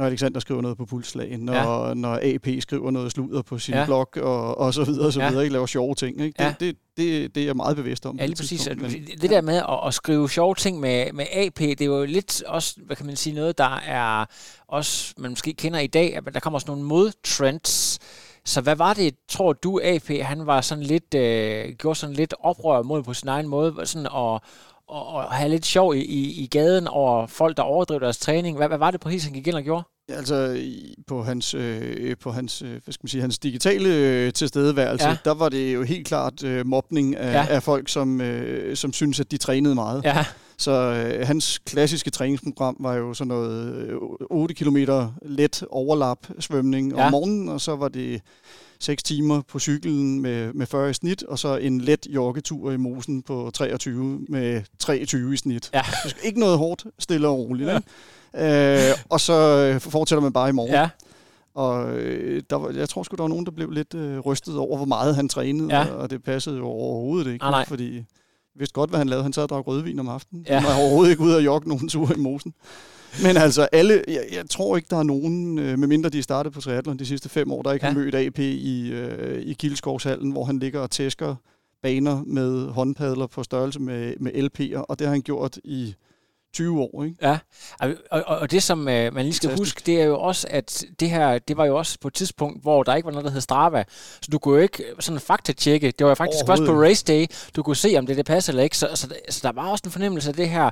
når Alexander skriver noget på pulslagen, når, ja. når AP skriver noget sludder på sin ja. blog, og, og så videre, og så ja. videre, ikke laver sjove ting. Ikke? Det, ja. det, det, det er jeg meget bevidst om. Ja, lige præcis. Men, det der med at, at skrive sjove ting med, med AP, det er jo lidt også, hvad kan man sige, noget, der er også, man måske kender i dag, at der kommer også nogle modtrends, så hvad var det, tror du, AP, han var sådan lidt, øh, gjorde sådan lidt oprør mod på sin egen måde, sådan at, og, og have lidt sjov i, i, i gaden over folk, der overdrev deres træning. Hvad, hvad var det præcis, han gik ind og gjorde? Ja, altså på hans, øh, på hans, øh, hvad skal man sige, hans digitale øh, tilstedeværelse, ja. der var det jo helt klart øh, mobning af, ja. af folk, som, øh, som synes, at de trænede meget. Ja. Så øh, hans klassiske træningsprogram var jo sådan noget øh, 8 km let overlap svømning ja. om morgenen, og så var det 6 timer på cyklen med, med 40 i snit, og så en let joggetur i mosen på 23 med 23 i snit. Ja. Ikke noget hårdt, stille og roligt. Ja. Øh, og så øh, fortsætter man bare i morgen. Ja. Og øh, der var, jeg tror sgu, der var nogen, der blev lidt øh, rystet over, hvor meget han trænede, ja. og det passede jo overhovedet ikke. Ah, nej. Fordi vidste godt, hvad han lavede. Han sad og drak rødvin om aftenen. Ja. Han var overhovedet ikke ude og jogge nogen tur i mosen. Men altså, alle, jeg, jeg tror ikke, der er nogen, øh, medmindre de startede på triathlon de sidste fem år, der ikke ja. har mødt AP i, øh, i Kildskovshallen, hvor han ligger og tæsker baner med håndpadler på størrelse med, med LP'er, og det har han gjort i 20 år. Ikke? Ja, og, og, og det som øh, man lige skal Fantastisk. huske, det er jo også, at det her, det var jo også på et tidspunkt, hvor der ikke var noget, der hed Strava. Så du kunne jo ikke sådan faktatjekke. Det var faktisk også på race day, du kunne se, om det, det passer eller ikke. Så, så, så der var også en fornemmelse af det her,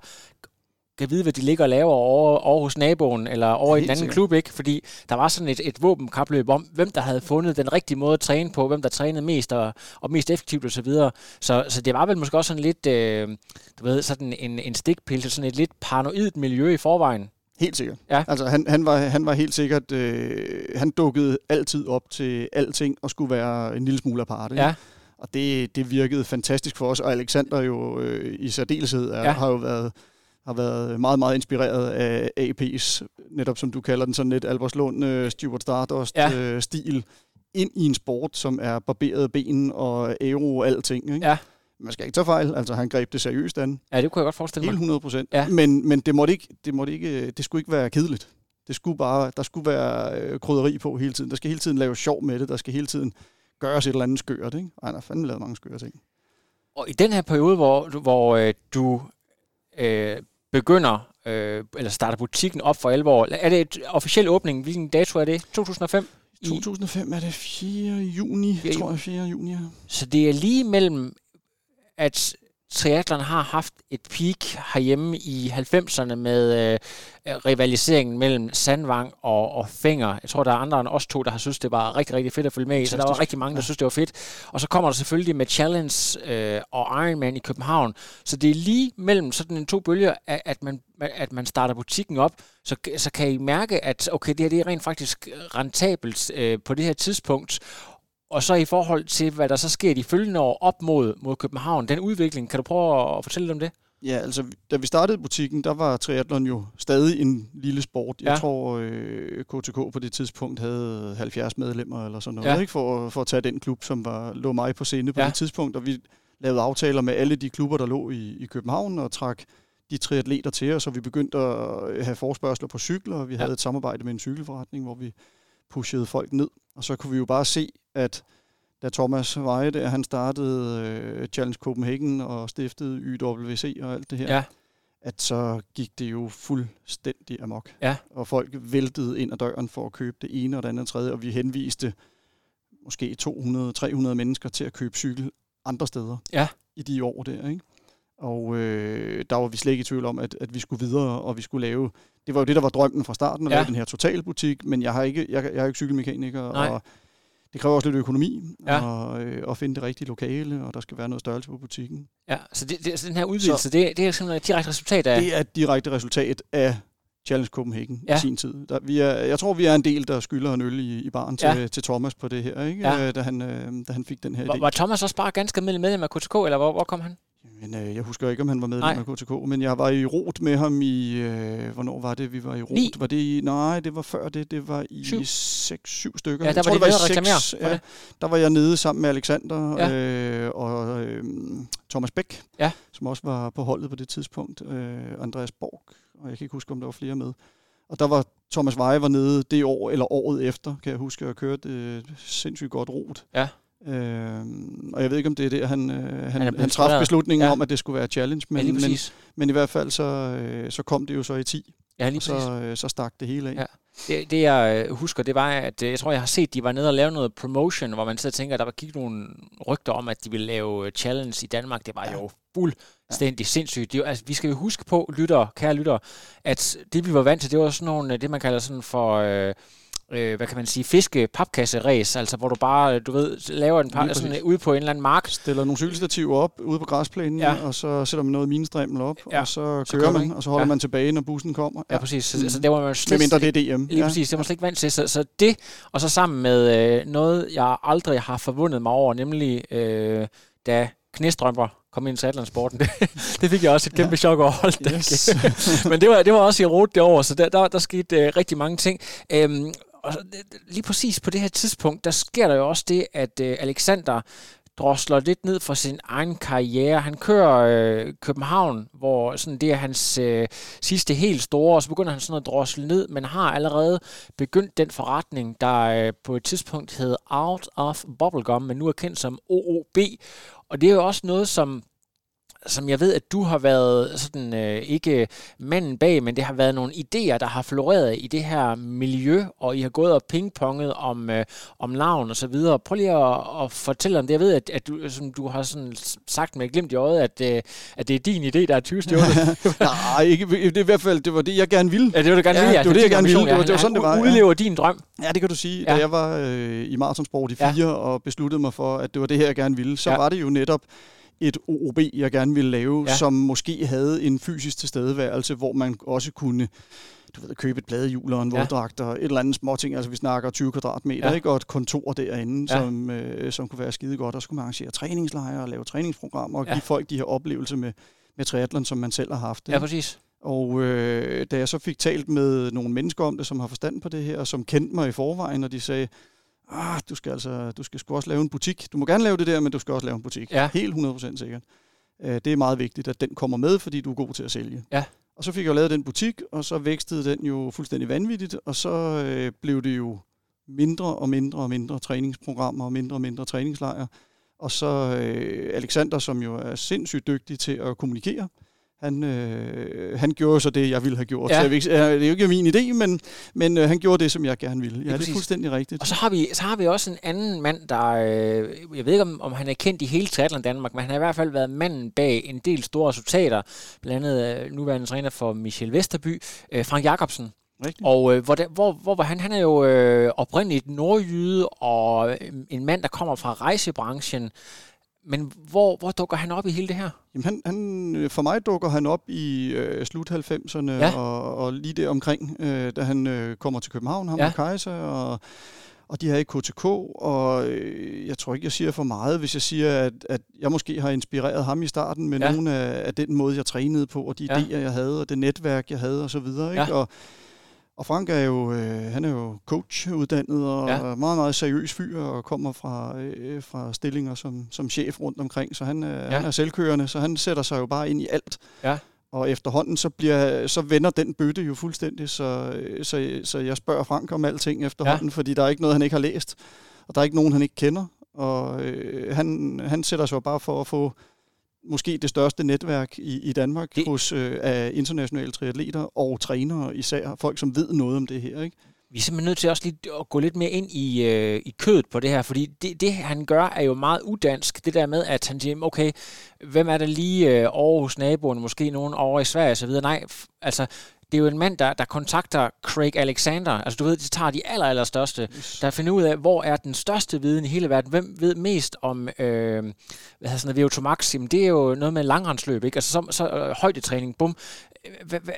kan vide, hvad de ligger og laver over, over hos naboen, eller over i en anden sikkert. klub, ikke? Fordi der var sådan et, et våbenkapløb om, hvem der havde fundet den rigtige måde at træne på, hvem der trænede mest og, og mest effektivt osv. Så, videre. så, så det var vel måske også sådan lidt, øh, du ved, sådan en, en stikpil til sådan et lidt paranoid miljø i forvejen. Helt sikkert. Ja. Altså, han, han, var, han var helt sikkert, øh, han dukkede altid op til alting og skulle være en lille smule aparte. Ja. Og det, det virkede fantastisk for os, og Alexander jo øh, i særdeleshed er, ja. har jo været har været meget, meget inspireret af AP's, netop som du kalder den, sådan lidt Alberslund, uh, Stuart Stardust-stil, ja. uh, ind i en sport, som er barberet ben og aero og alting. Ikke? Ja. Man skal ikke tage fejl, altså han greb det seriøst an. Ja, det kunne jeg godt forestille mig. Helt 100 procent. Ja. Men, men det, måtte ikke, det, måtte ikke, det skulle ikke være kedeligt. Det skulle bare, der skulle være øh, krydderi på hele tiden. Der skal hele tiden lave sjov med det. Der skal hele tiden gøres et eller andet skørt. Ikke? Ej, der er fandme lavet mange skøre ting. Og i den her periode, hvor, hvor øh, du øh, begynder, øh, eller starter butikken op for alvor. Er det et officiel åbning? Hvilken dato er det? 2005? 2005 er det 4. juni, 4. tror jeg, 4. juni. Så det er lige mellem, at triathlon har haft et peak herhjemme i 90'erne med øh, rivaliseringen mellem Sandvang og, og Fenger. Jeg tror, der er andre end os to, der har synes, det var rigtig, rigtig fedt at følge med i, så der var rigtig mange, der synes, det var fedt. Og så kommer der selvfølgelig med Challenge øh, og Ironman i København. Så det er lige mellem sådan en to bølger, at, at, man, at man starter butikken op, så, så kan I mærke, at okay, det her det er rent faktisk rentabelt øh, på det her tidspunkt, og så i forhold til, hvad der så sker de følgende år op mod, mod København, den udvikling, kan du prøve at fortælle om det? Ja, altså, da vi startede butikken, der var triathlon jo stadig en lille sport. Jeg ja. tror, øh, KTK på det tidspunkt havde 70 medlemmer eller sådan noget, ja. ikke? For, for at tage den klub, som var, lå mig på scene på ja. det tidspunkt. Og vi lavede aftaler med alle de klubber, der lå i, i København, og trak de triatleter til os, og vi begyndte at have forspørgseler på cykler, og vi ja. havde et samarbejde med en cykelforretning, hvor vi pushede folk ned. Og så kunne vi jo bare se, at da Thomas Veje der, han startede øh, Challenge Copenhagen og stiftede YWC og alt det her, ja. at så gik det jo fuldstændig amok. Ja. Og folk væltede ind ad døren for at købe det ene og det andet og tredje, og vi henviste måske 200-300 mennesker til at købe cykel andre steder Ja. i de år der. Ikke? Og øh, der var vi slet ikke i tvivl om, at, at vi skulle videre, og vi skulle lave... Det var jo det, der var drømmen fra starten, at Ja. lave den her totalbutik, men jeg har ikke, jeg, jeg er jo ikke cykelmekaniker, Nej. og det kræver også lidt økonomi Ja. og, øh, at finde det rigtige lokale, og der skal være noget størrelse på butikken. Ja, så, det, det, så den her udvidelse, så, det, det er simpelthen et direkte resultat af... Det er et direkte resultat af Challenge Copenhagen Ja. i sin tid. Der, vi er, jeg tror, vi er en del, der skylder en øl i, i baren til, Ja. til Thomas på det her, ikke? Ja. Øh, Da, han, øh, da han fik den her Var, idé. var Thomas også bare ganske almindelig medlem af KTK, eller hvor, hvor kom han? Men, øh, jeg husker ikke, om han var medlem Nej. af KTK, men jeg var i rot med ham i... Øh, hvornår var det, vi var i rot? Ni. Var det i, nej, det var før det. Det var i Syv. 6-7 stykker. Ja, der Jeg var tror, de det var i nede og reklamere seks, for ja, det. Der var jeg nede sammen med Alexander Ja. øh, og øh, Thomas Bæk, Ja. som også var på holdet på det tidspunkt. Øh, Andreas Borg, og jeg kan ikke huske, om der var flere med. Og der var Thomas Veje var nede det år, eller året efter, kan jeg huske, og kørte øh, sindssygt godt rot. Ja. Øh, og jeg ved ikke, om det er det, han, øh, han, han, han traf beslutningen Ja. ja. om, at det skulle være challenge. Men, ja, Men, men, i hvert fald, så, øh, så kom det jo så i 10, ja, lige og så, øh, så stak det hele af. Ja. Det, det jeg øh, husker, det var, at øh, jeg tror, jeg har set, de var nede og lave noget promotion, hvor man sidder og tænker, at der var gik nogle rygter om, at de ville lave øh, challenge i Danmark. Det var Ja. jo fuldstændig sindssygt. Det, altså, vi skal jo huske på, lytter, kære lytter, at det vi var vant til, det var sådan nogle, det man kalder sådan for... Øh, øh, hvad kan man sige, fiske papkasseræs, altså hvor du bare, øh, du ved, laver en par, sådan øh, ude på en eller anden mark, Stiller nogle cykelstativer op ude på græsplænen, Ja. ja. og så sætter man noget minestrimmel op, Ja. ja. og så Så kører kører man, og så holder ja. ja. man tilbage, når bussen kommer. ja, præcis, så, Mm. så det var man slet, mindre det er DM. Lige ja. præcis, det var man slet ikke vant til. Så, så det, og så sammen med øh, noget, jeg aldrig har forvundet mig over, nemlig øh, da knæstrømper kom ind i triathlonsporten. Det, det fik jeg også et kæmpe ja. chok over. Hold Yes. Men det var, det var også i rot derovre, så der, der, der skete øh, rigtig mange ting. Øhm, og lige præcis på det her tidspunkt, der sker der jo også det, at øh, Alexander drosler lidt ned for sin egen karriere. Han kører øh, København, hvor sådan det er hans øh, sidste helt store, og så begynder han sådan at drosle ned, men har allerede begyndt den forretning, der øh, på et tidspunkt hed Out of Bubblegum, men nu er kendt som OOB. Og det er jo også noget, som som jeg ved, at du har været sådan, øh, ikke manden bag, men det har været nogle idéer, der har floreret i det her miljø, og I har gået og pingponget om, øh, om navn og så videre. Prøv lige at, at fortælle om det. Jeg ved, at, at du, som du har sådan sagt med glimt i øjet, at, øh, at det er din idé, der er 20 stjålet. Nej, ikke, det er i hvert fald, det var det, jeg gerne ville. ja, det var du gerne Ja, ville. det var det, jeg gerne ville. Det var- det var sådan, det var, Han ja. udlever din drøm. Ja, det kan du sige. Ja. Ja. Da jeg var øh, i maratonsport i Ja. fire, ja. og besluttede mig for, at det var det her, jeg gerne ville, så Ja. ja. var det jo netop et OOB, jeg gerne ville lave, Ja. ja. som måske havde en fysisk tilstedeværelse, hvor man også kunne du ved, købe et bladehjul og en Ja. våddragt og et eller andet småting. Altså vi snakker 20 kvadratmeter, Ja. ja. ikke? og et kontor derinde, Ja. ja. som, øh, som kunne være skide godt. Og så kunne man arrangere træningslejre og lave træningsprogrammer og Ja. ja. give folk de her oplevelser med, med triathlon, som man selv har haft. Ja, ikke? præcis. Og øh, da jeg så fik talt med nogle mennesker om det, som har forstand på det her, og som kendte mig i forvejen, og de sagde, ah, du skal altså, du skal sgu også lave en butik. Du må gerne lave det der, men du skal også lave en butik. Ja. Helt 100% sikkert. Øh, det er meget vigtigt, at den kommer med, fordi du er god til at sælge. Ja. Og så fik jeg jo lavet den butik, og så vækstede den jo fuldstændig vanvittigt, og så øh, blev det jo mindre og mindre og mindre træningsprogrammer og mindre og mindre træningslejre. Og så øh, Alexander, som jo er sindssygt dygtig til at kommunikere, han, øh, han gjorde så det, jeg ville have gjort. Ja. Så jeg vil øh, det er jo ikke min idé, men, men øh, han gjorde det, som jeg gerne ville. Ja, det præcis. er fuldstændig rigtigt. Og så har vi, så har vi også en anden mand, der, øh, jeg ved ikke om, om han er kendt i hele Triathlon Danmark, men han har i hvert fald været manden bag en del store resultater, blandt andet øh, nuværende træner for Michel Vesterby, øh, Frank Jacobsen. Rigtigt. Og øh, hvor, hvor, hvor var han? Han er jo øh, oprindeligt nordjyde og øh, en mand, der kommer fra rejsebranchen. Men hvor, hvor dukker han op i hele det her? Jamen, han, han, øh, for mig dukker han op i øh, slut 90'erne Ja. og, og lige der omkring, øh, da han øh, kommer til København, ham Ja. og Kaiser, og, og de er i KTK, og øh, jeg tror ikke, jeg siger for meget, hvis jeg siger, at, at jeg måske har inspireret ham i starten med Ja. nogle af, af den måde, jeg trænede på, og de Ja. idéer, jeg havde, og det netværk, jeg havde, og så videre. Ikke? Ja. Og, og Frank er jo, øh, han er jo coach-uddannet og Ja. meget, meget seriøs fyr og kommer fra, øh, fra stillinger som, som chef rundt omkring, så han, er, Ja. han er selvkørende, så han sætter sig jo bare ind i alt. Ja. Og efterhånden, så, bliver, så vender den bøtte jo fuldstændig, så, øh, så, så jeg spørger Frank om alting efterhånden, ja. fordi der er ikke noget, han ikke har læst, og der er ikke nogen, han ikke kender, og øh, han, han sætter sig jo bare for at få måske det største netværk i, i Danmark det... hos øh, af internationale triatleter og trænere især, folk som ved noget om det her. Ikke? Vi er simpelthen nødt til også lige at gå lidt mere ind i, øh, i kødet på det her, fordi det, det, han gør, er jo meget udansk. Det der med, at han siger, okay, hvem er der lige øh, over hos naboerne, måske nogen over i Sverige osv. Nej, altså, det er jo en mand, der, der kontakter Craig Alexander. Altså du ved, de tager de aller, aller største, yes. der finder ud af, hvor er den største viden i hele verden. Hvem ved mest om, øh, hvad sådan noget, VO2 Max? Jamen, det er jo noget med langrendsløb, ikke? Altså så, så øh, højdetræning, bum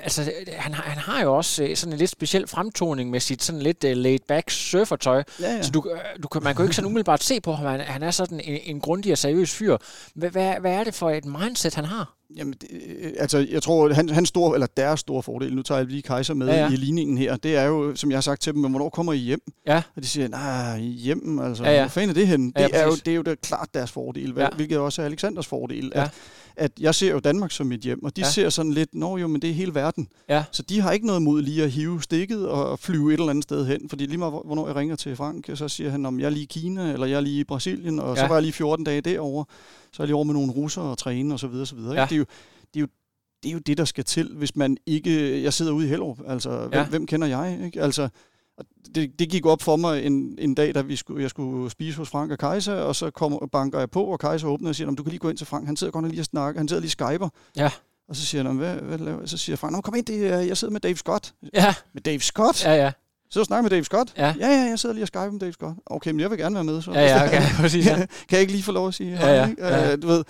altså, han, han har jo også øh, sådan en lidt speciel fremtoning med sit sådan lidt uh, laid-back surfertøj. Ja, ja. Så du, du kan, man kan jo ikke sådan umiddelbart se på ham. Han, han er sådan en, en grundig og seriøs fyr. Hvad, hvad, hvad er det for et mindset, han har? Jamen, det, øh, altså, jeg tror, han, han store, eller deres store fordel, nu tager jeg lige Kaiser med ja, ja. i ligningen her, det er jo, som jeg har sagt til dem, hvornår kommer I hjem? Ja. Og de siger, nej, hjem, altså, ja, ja. hvor fanden er det henne? Ja, det, er jo, det er jo det, klart deres fordel, ja. hvilket også er Alexanders fordel, ja. at at jeg ser jo Danmark som mit hjem, og de ja. ser sådan lidt, nå jo, men det er hele verden. Ja. Så de har ikke noget mod lige at hive stikket og flyve et eller andet sted hen, fordi lige meget hvornår jeg ringer til Frank, så siger han, om jeg er lige i Kina, eller jeg er lige i Brasilien, og ja. så var jeg lige 14 dage derovre, så er jeg lige over med nogle russere og træne, og så videre, og så videre. Ja. Det, er jo, det, er jo, det er jo det, der skal til, hvis man ikke... Jeg sidder ude i Hellerup, altså, ja. hvem, hvem kender jeg? Ikke? Altså, det, det gik op for mig en, en dag, da vi skulle, jeg skulle spise hos Frank og Kaiser, og så kom, banker jeg på, og Kaiser åbner og siger, du kan lige gå ind til Frank, han sidder godt lige og snakker, han sidder lige og skyper. Ja. Og så siger han, hvad, hvad laver Så siger Frank, kom ind, det, jeg sidder med Dave Scott. Ja. Med Dave Scott? Ja, ja. Så snakker med Dave Scott? Ja. ja, ja, jeg sidder lige og skyper med Dave Scott. Okay, men jeg vil gerne være med. Så. Ja, ja, okay, præcis. Ja. kan jeg ikke lige få lov at sige? Ja, ja, ja. Uh, du ved,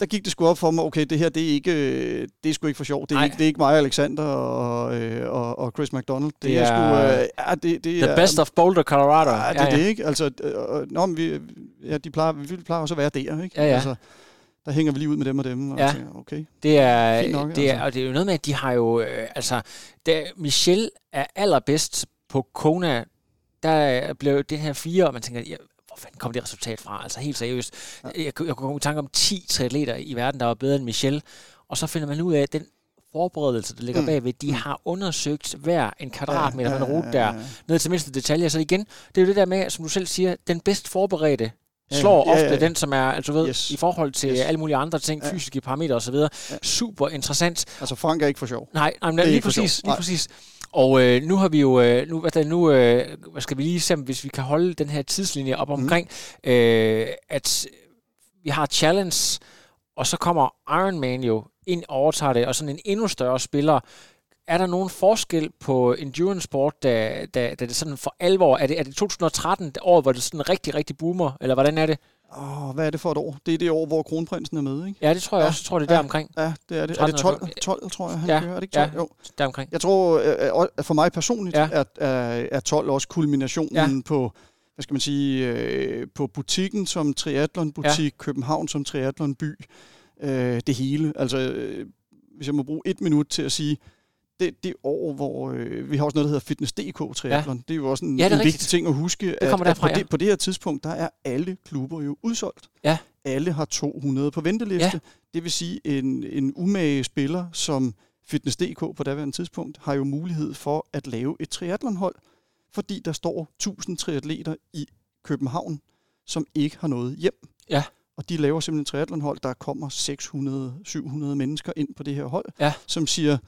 der gik det sgu op for mig, okay, det her, det er ikke, øh, det er sgu ikke for sjov. Det er, ikke, det er ikke mig, Alexander og, øh, og, og Chris McDonald. Det, det er, er sgu, øh, ja, det, det the er, best of Boulder, Colorado. Ja, det er ja, ja. det, ikke? Altså, øh, nå, men vi, ja, de plejer, vi plejer også at være der, ikke? Ja, ja. Altså, der hænger vi lige ud med dem og dem. Og ja. tænker, okay. Det er, nok, det er, altså. og det er jo noget med, at de har jo, øh, altså, da Michelle er allerbedst på Kona, der blev det her fire, og man tænker, ja, hvor fanden kom det resultat fra? Altså helt seriøst. Ja. Jeg, jeg kunne komme i tanke om 10 triatleter i verden, der var bedre end Michel. Og så finder man ud af, at den forberedelse, der ligger mm. bagved, de mm. har undersøgt hver en kvadratmeter ja, ja, ja, rute der, ned til mindste detaljer. Så igen, det er jo det der med, som du selv siger, den bedst forberedte slår ja, ja, ja. ofte den, som er, altså ved, yes. i forhold til yes. alle mulige andre ting, ja. fysiske parametre osv. Ja. Super interessant. Altså Frank er ikke for sjov. Nej, nej lige, lige præcis. Lige præcis. Og øh, nu har vi jo, øh, nu, hvad, der, nu øh, skal vi lige se, hvis vi kan holde den her tidslinje op mhm. omkring, mm. øh, at vi har Challenge, og så kommer Ironman jo ind og overtager det, og sådan en endnu større spiller. Er der nogen forskel på endurance sport, da, da, da det sådan for alvor, er det, er det 2013, det år, hvor det sådan rigtig, rigtig boomer, eller hvordan er det? Åh, hvad er det for et år? Det er det år, hvor kronprinsen er med, ikke? Ja, det tror jeg ja, også. Jeg tror, det er ja, der omkring. Ja, det er det. Er det 12, 12 tror jeg, han ja, kører? Er det ikke 12? Ja, jo. der omkring. Jeg tror, øh, øh, for mig personligt, ja. er, er, er 12 også kulminationen ja. på, hvad skal man sige, øh, på butikken som triathlonbutik, ja. København som triathlonby, øh, det hele. Altså, øh, hvis jeg må bruge et minut til at sige, det, det år, hvor øh, vi har også noget, der hedder Fitness.dk Triathlon. Ja. Det er jo også en, ja, en vigtig ting at huske, at, at på, ja. det, på det her tidspunkt, der er alle klubber jo udsolgt. Ja. Alle har 200 på venteliste. Ja. Det vil sige, en, en umage spiller som Fitness.dk på daværende tidspunkt har jo mulighed for at lave et triathlonhold, fordi der står 1000 triatleter i København, som ikke har noget hjem. Ja. Og de laver simpelthen et triathlonhold, der kommer 600-700 mennesker ind på det her hold, ja. som siger,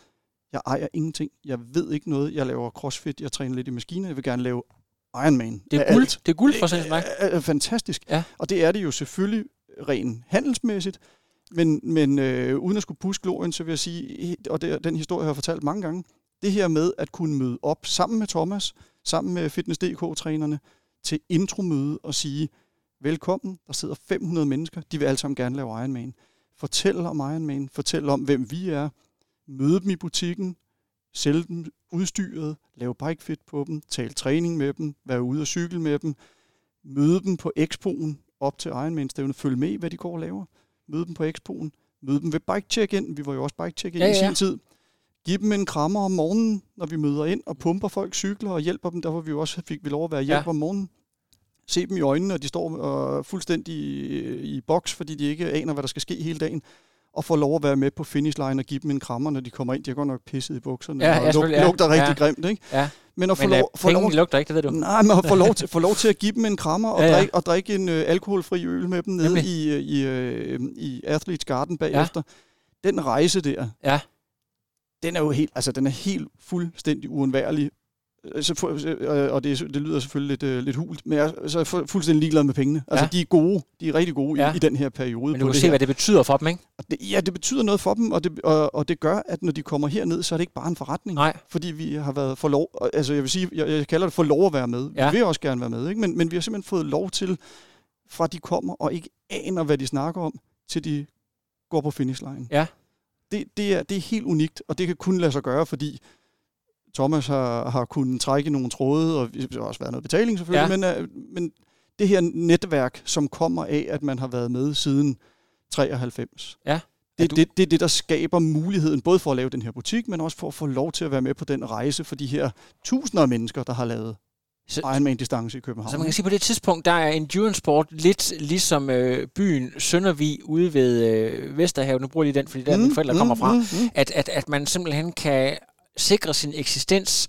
jeg ejer ingenting. Jeg ved ikke noget. Jeg laver crossfit. Jeg træner lidt i maskiner. Jeg vil gerne lave Ironman. Det er guld. Det er guld for mig. Er, er fantastisk. Ja. Og det er det jo selvfølgelig ren handelsmæssigt. Men, men øh, uden at skulle puske glorien, så vil jeg sige, og det, den historie har jeg fortalt mange gange, det her med at kunne møde op sammen med Thomas, sammen med Fitness.dk-trænerne, til intromøde og sige, velkommen, der sidder 500 mennesker, de vil alle sammen gerne lave Ironman. Fortæl om Ironman, fortæl om, hvem vi er, møde dem i butikken, sælge dem udstyret, lave bikefit på dem, tale træning med dem, være ude og cykle med dem, møde dem på Expoen op til Ironman-stævnet, følge med hvad de går og laver, møde dem på Expoen, møde dem ved bike check-in, vi var jo også bike check-in ja, ja. i sin tid, give dem en krammer om morgenen, når vi møder ind, og pumper folk cykler og hjælper dem, derfor vi jo også fik vi lov at være hjælp ja. om morgenen. Se dem i øjnene, og de står uh, fuldstændig i, i boks, fordi de ikke aner, hvad der skal ske hele dagen og får lov at være med på finish line og give dem en krammer, når de kommer ind. De har godt nok pisset i bukserne, Ja, ja, og lug, ja. lugter rigtig Ja. grimt, ikke? Ja. Men at få Men lov, få lov, lugter ikke, det ved du. nej, men at få lov, til, få lov til at give dem en krammer og, Ja, ja, ja. Drikke, og drikke en øh, alkoholfri øl med dem nede i, øh, i, øh, i Athletes Garden bagefter. Den rejse der, Ja. den er jo helt, altså den er helt fuldstændig uundværlig. Øh, Så, fu- øh, og det, det lyder selvfølgelig lidt, øh, lidt hult, men jeg så er fu- fuldstændig ligeglad med pengene. Altså, Ja. de er gode. De er rigtig gode Ja. i, i den her periode. Men du kan se, her. hvad det betyder for dem, ikke? Og det, ja, det betyder noget for dem, og det, og, og det gør, at når de kommer herned, så er det ikke bare en forretning. Nej. Fordi vi har været for lov, altså jeg vil sige, jeg, jeg kalder det for lov at være med. Ja. Vi vil også gerne være med, ikke? Men, men vi har simpelthen fået lov til, fra de kommer og ikke aner, hvad de snakker om, til de går på finish line. Ja. Det, det, er, det er helt unikt, og det kan kun lade sig gøre, fordi Thomas har, har kunnet trække nogle tråde, og der har også været noget betaling selvfølgelig, Ja. men, øh, men det her netværk, som kommer af, at man har været med siden 93, Ja. Er det, du- det, det er det, der skaber muligheden, både for at lave den her butik, men også for at få lov til at være med på den rejse for de her tusinder af mennesker, der har lavet Så- Ironman-distance i København. Så man kan sige, på det tidspunkt, der er endurance sport lidt ligesom øh, byen Søndervig ude ved øh, Vesterhavet. Nu bruger jeg lige den, fordi der mm, mine forældre kommer fra. Mm, mm. At, at, at man simpelthen kan sikre sin eksistens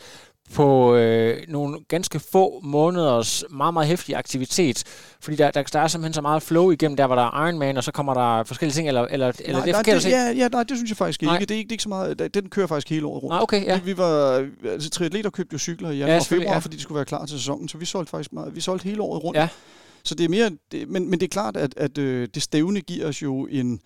på øh, nogle ganske få måneders meget, meget hæftig aktivitet. Fordi der, der, der er simpelthen så meget flow igennem der, hvor der er Ironman, og så kommer der forskellige ting, eller, eller, eller nej, det er forkert det, ja, ja, nej, det synes jeg faktisk ikke. Nej. Det er ikke, det er ikke så meget, den kører faktisk hele året rundt. Nej, okay, ja. Vi, var, altså triatleter købte jo cykler i januar og selvfølgelig, februar, ja. fordi de skulle være klar til sæsonen, så vi solgte faktisk meget, vi solgte hele året rundt. Ja. Så det er mere, det, men, men det er klart, at, at øh, det stævne giver os jo en,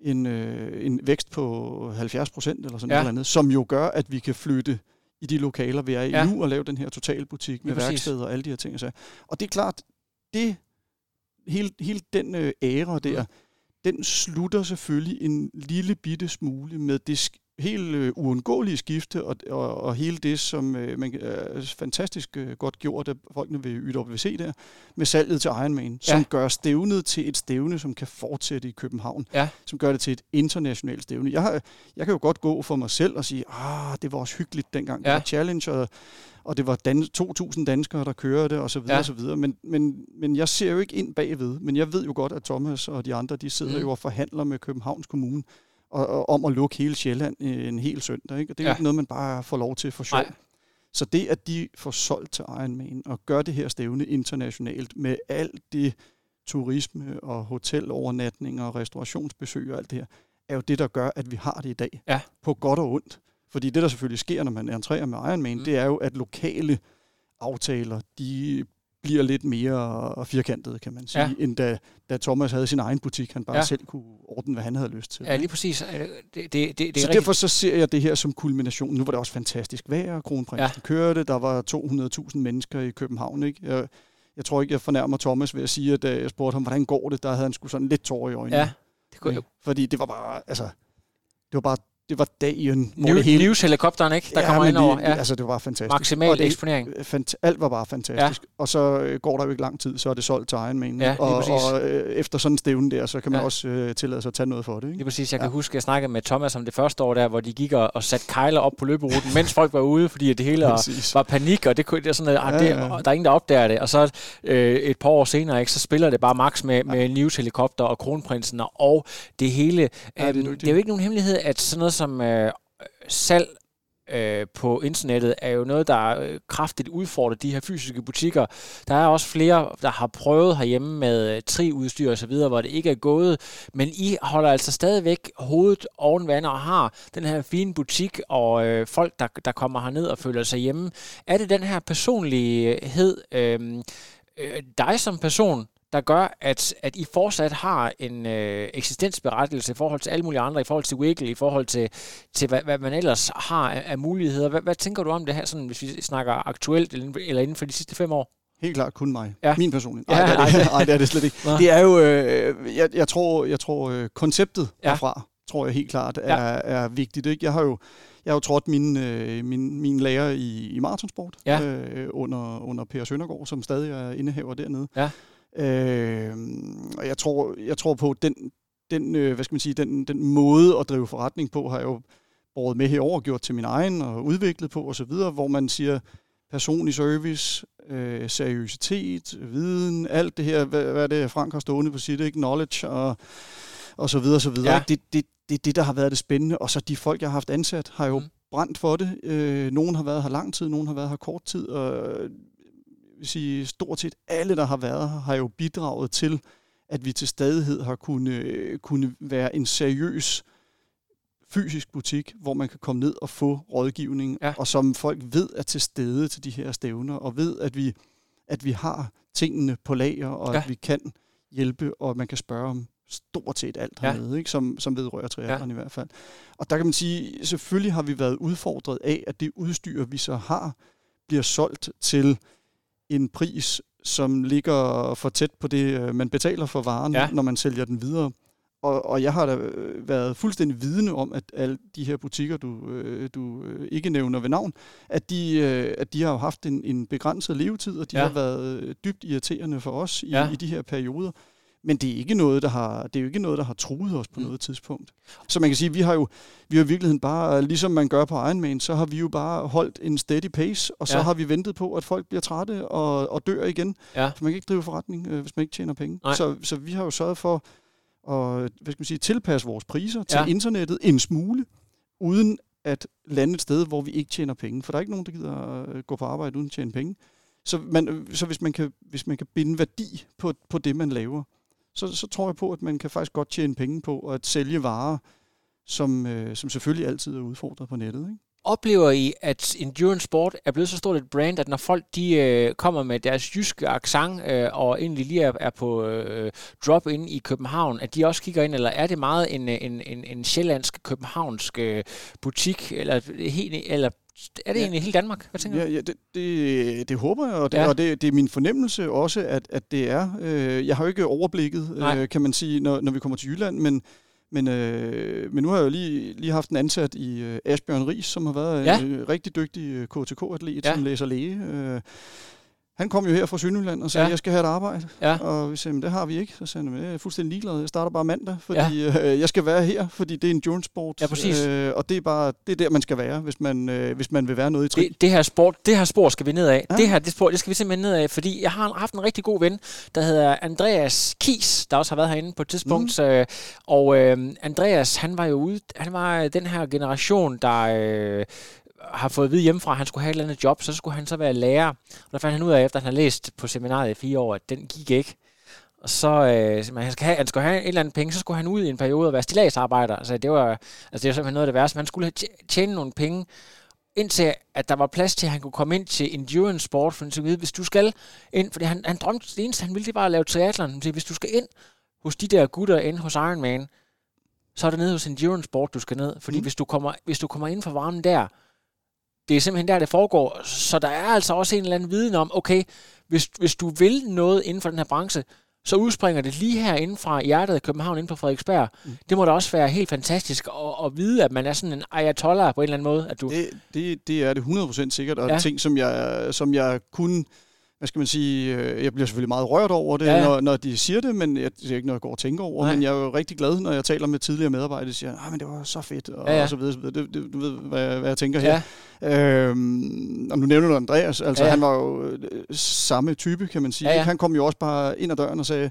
en, øh, en vækst på 70 procent eller sådan Ja. ja. noget andet, som jo gør, at vi kan flytte i de lokaler, vi er i Ja. ja. nu, og lave den her totalbutik med præcis. værksteder og alle de her ting. Og, så. og det er klart, det, hele, hele den øh, æra der, Mm. den slutter selvfølgelig en lille bitte smule med det helt øh, uundgåelige skifte, og, og, og hele det, som øh, man, er fantastisk øh, godt gjort af folkene ved YWC der, med salget til Ironman, ja. som gør stævnet til et stævne, som kan fortsætte i København, Ja. som gør det til et internationalt stævne. Jeg, jeg kan jo godt gå for mig selv og sige, ah, det var også hyggeligt dengang, Ja. det var Challenge, og, og det var dan- 2.000 danskere, der kørte, og så videre, Ja. og så videre. Men, men, men jeg ser jo ikke ind bagved, men jeg ved jo godt, at Thomas og de andre, de sidder mm. jo og forhandler med Københavns Kommune, og, og om at lukke hele Sjælland øh, en hel søndag. Ikke? Og det er Ja. jo ikke noget, man bare får lov til for sjov. Nej. Så det, at de får solgt til Ironman og gør det her stævne internationalt med alt det turisme og hotelovernatninger og restaurationsbesøg og alt det her, er jo det, der gør, at vi har det i dag. Ja. På godt og ondt. Fordi det, der selvfølgelig sker, når man entrerer med Ironman, Mm. mm. det er jo, at lokale aftaler, de bliver lidt mere firkantede, kan man sige, Ja. end da, da Thomas havde sin egen butik. Han bare Ja. selv kunne ordne, hvad han havde lyst til. Ja, lige præcis. Øh, Det, det, det, det er så rigtig- derfor så ser jeg det her som kulmination. Nu var det også fantastisk vejr, kronprinsen ja. kørte, der var 200.000 mennesker i København. Ikke? Jeg, jeg tror ikke, jeg fornærmer Thomas ved at sige, at da jeg spurgte ham, hvordan går det, der havde han sgu sådan lidt tårer i øjnene. Ja, det kunne jeg Fordi det var bare, altså, det var bare, det var dagen, hvor New, det hele... News-helikopteren, ikke? Der kommer men ind over. Ja. Altså, det var fantastisk. Maksimal Og det- eksponering. Fant- alt var bare fantastisk. Ja. Og så øh, går der jo ikke lang tid, så er det solgt til Ironman. Ja, lige og, præcis. og øh, efter sådan en stævne der, så kan man Ja. ja. også øh, tillade sig at tage noget for det. Ikke? Lige præcis. Jeg kan huske, at jeg snakkede med Thomas om det første år der, hvor de gik og, og satte kejler op på løberuten, mens folk var ude, fordi det hele var, panik, og det, kunne, det er sådan, at Ja, det, ja. der er ingen, der opdager det. Og så øh, et par år senere, ikke, så spiller det bare max med, med News-helikopter og kronprinsen og det hele. Ja, det er Øhm, det er jo ikke nogen hemmelighed, at sådan noget som øh, salg øh, på internettet er jo noget, der øh, kraftigt udfordrer de her fysiske butikker. Der er også flere, der har prøvet herhjemme med øh, tri-udstyr og så videre, hvor det ikke er gået, men I holder altså stadigvæk hovedet oven vand og har den her fine butik og øh, folk, der, der kommer herned og føler sig hjemme. Er det den her personlighed, øh, øh, dig som person, der gør, at, at I fortsat har en øh, eksistensberettigelse i forhold til alle mulige andre, i forhold til Wiggle, i forhold til, til hvad, hvad man ellers har af, af muligheder. Hvad, hvad tænker du om det her, sådan, hvis vi snakker aktuelt eller inden for, eller inden for de sidste fem år? Helt klart kun mig. Ja. Min personlige. Nej, ja, det, er det, ej, det er det slet ikke. Nå. Det er jo, øh, jeg, jeg tror, jeg tror øh, konceptet ja. herfra, tror jeg helt klart er, ja. er vigtigt. Ikke? Jeg har jo, jeg har jo trådt min, øh, min, min lærer i, i maratonsport Ja. øh, under, under Per Søndergaard, som stadig er indehaver dernede. Ja. Øh, og jeg tror, jeg tror på, den, den, øh, hvad skal man sige, den, den måde at drive forretning på, har jeg jo båret med herover, gjort til min egen og udviklet på osv., hvor man siger personlig service, øh, seriøsitet, viden, alt det her, hvad, hvad er det Frank har stående på sit, ikke? knowledge og, og så videre, så videre. Ja. Det, det, det er det, der har været det spændende. Og så de folk, jeg har haft ansat, har jo mm. brændt for det. Øh, nogen har været her lang tid, nogen har været her kort tid, og sige, stort set alle, der har været her, har jo bidraget til, at vi til stadighed har kunne, kunne være en seriøs fysisk butik, hvor man kan komme ned og få rådgivning, ja. og som folk ved er til stede til de her stævner, og ved, at vi, at vi har tingene på lager, og ja. at vi kan hjælpe, og man kan spørge om stort set alt ja. hernede, ikke? Som, som vedrører triathlon ja. i hvert fald. Og der kan man sige, selvfølgelig har vi været udfordret af, at det udstyr, vi så har, bliver solgt til en pris, som ligger for tæt på det, øh, man betaler for varen, ja. når man sælger den videre. Og, og jeg har da øh, været fuldstændig vidne om, at alle de her butikker, du, øh, du ikke nævner ved navn, at de, at de har haft en, en begrænset levetid, og de ja. har været dybt irriterende for os i, ja. i de her perioder. Men det er ikke noget, der har, det er jo ikke noget, der har truet os på mm. noget tidspunkt. Så man kan sige, vi har jo vi har i virkeligheden bare, ligesom man gør på Ironman, så har vi jo bare holdt en steady pace, og så ja. har vi ventet på, at folk bliver trætte og, og dør igen. Ja. For man kan ikke drive forretning, øh, hvis man ikke tjener penge. Så, så vi har jo sørget for at hvad skal man sige, tilpasse vores priser til ja. internettet en smule, uden at lande et sted, hvor vi ikke tjener penge. For der er ikke nogen, der gider at gå på arbejde uden at tjene penge. Så, man, så hvis, man kan, hvis man kan binde værdi på, på det, man laver, så, så tror jeg på, at man kan faktisk godt tjene penge på at sælge varer, som, øh, som selvfølgelig altid er udfordret på nettet. Ikke? Oplever I, at endurance sport er blevet så stort et brand, at når folk de øh, kommer med deres jyske accent øh, og egentlig lige er, er på øh, drop ind i København, at de også kigger ind, eller er det meget en, øh, en, en, en sjællandsk, københavnsk øh, butik, eller, eller er det ja. egentlig hele Danmark? Hvad tænker ja, ja det, det, det håber jeg, og det, ja. og det, det er min fornemmelse også, at, at det er. Øh, jeg har jo ikke overblikket, øh, kan man sige, når, når vi kommer til Jylland, men, men, øh, men nu har jeg jo lige, lige haft en ansat i øh, Asbjørn Ries, som har været ja. en rigtig dygtig øh, KTK-atlet, ja. som læser læge. Øh, han kom jo her fra Sønderjylland og sagde, ja. jeg skal have et arbejde. Ja. Og vi sagde, det har vi ikke. Så sagde han, jeg er fuldstændig ligeglad. Jeg starter bare mandag, fordi ja. øh, jeg skal være her, fordi det er en endurance sport. Ja, præcis. Øh, og det er bare det er der, man skal være, hvis man, øh, hvis man vil være noget i tri. Det, det, her sport, det her spor skal vi ned af. Ja. Det her det spor, det skal vi simpelthen ned af, fordi jeg har haft en rigtig god ven, der hedder Andreas Kies, der også har været herinde på et tidspunkt. Mm. Øh, og øh, Andreas, han var jo ude, han var den her generation, der øh, har fået at vide hjemmefra, at han skulle have et eller andet job, så skulle han så være lærer. Og der fandt han ud af, efter han har læst på seminariet i fire år, at den gik ikke. Og så, øh, han, skal have, han skulle have et eller andet penge, så skulle han ud i en periode og være stilagsarbejder. Altså, det var, altså, det var simpelthen noget af det værste. Man skulle tjene nogle penge, indtil at der var plads til, at han kunne komme ind til endurance sport, for han vide, hvis du skal ind, fordi han, han drømte, det eneste han ville, det var at lave triathlon. Hvis du skal ind hos de der gutter ind hos Ironman, så er det nede hos endurance sport, du skal ned. Fordi mm. hvis, du kommer, hvis du kommer ind for varmen der, det er simpelthen der, det foregår. Så der er altså også en eller anden viden om, okay, hvis, hvis du vil noget inden for den her branche, så udspringer det lige her inden fra hjertet af København, inden på Frederiksberg. Mm. Det må da også være helt fantastisk at, at vide, at man er sådan en ayatollah på en eller anden måde. At du... det, det, det er det 100% sikkert, og ja. ting, som jeg, som jeg kun hvad skal man sige, øh, jeg bliver selvfølgelig meget rørt over det, ja, ja. Når, når de siger det, men jeg, det er ikke noget, jeg går og tænker over. Nej. Men jeg er jo rigtig glad, når jeg taler med tidligere medarbejdere, der siger, ah, men det var så fedt, og, ja, ja. og så videre. Så videre. Det, det, du ved, hvad, hvad jeg tænker her. Ja. Øhm, om du nævner Andreas, altså ja, ja. han var jo øh, samme type, kan man sige. Ja, ja. Han kom jo også bare ind ad døren og sagde,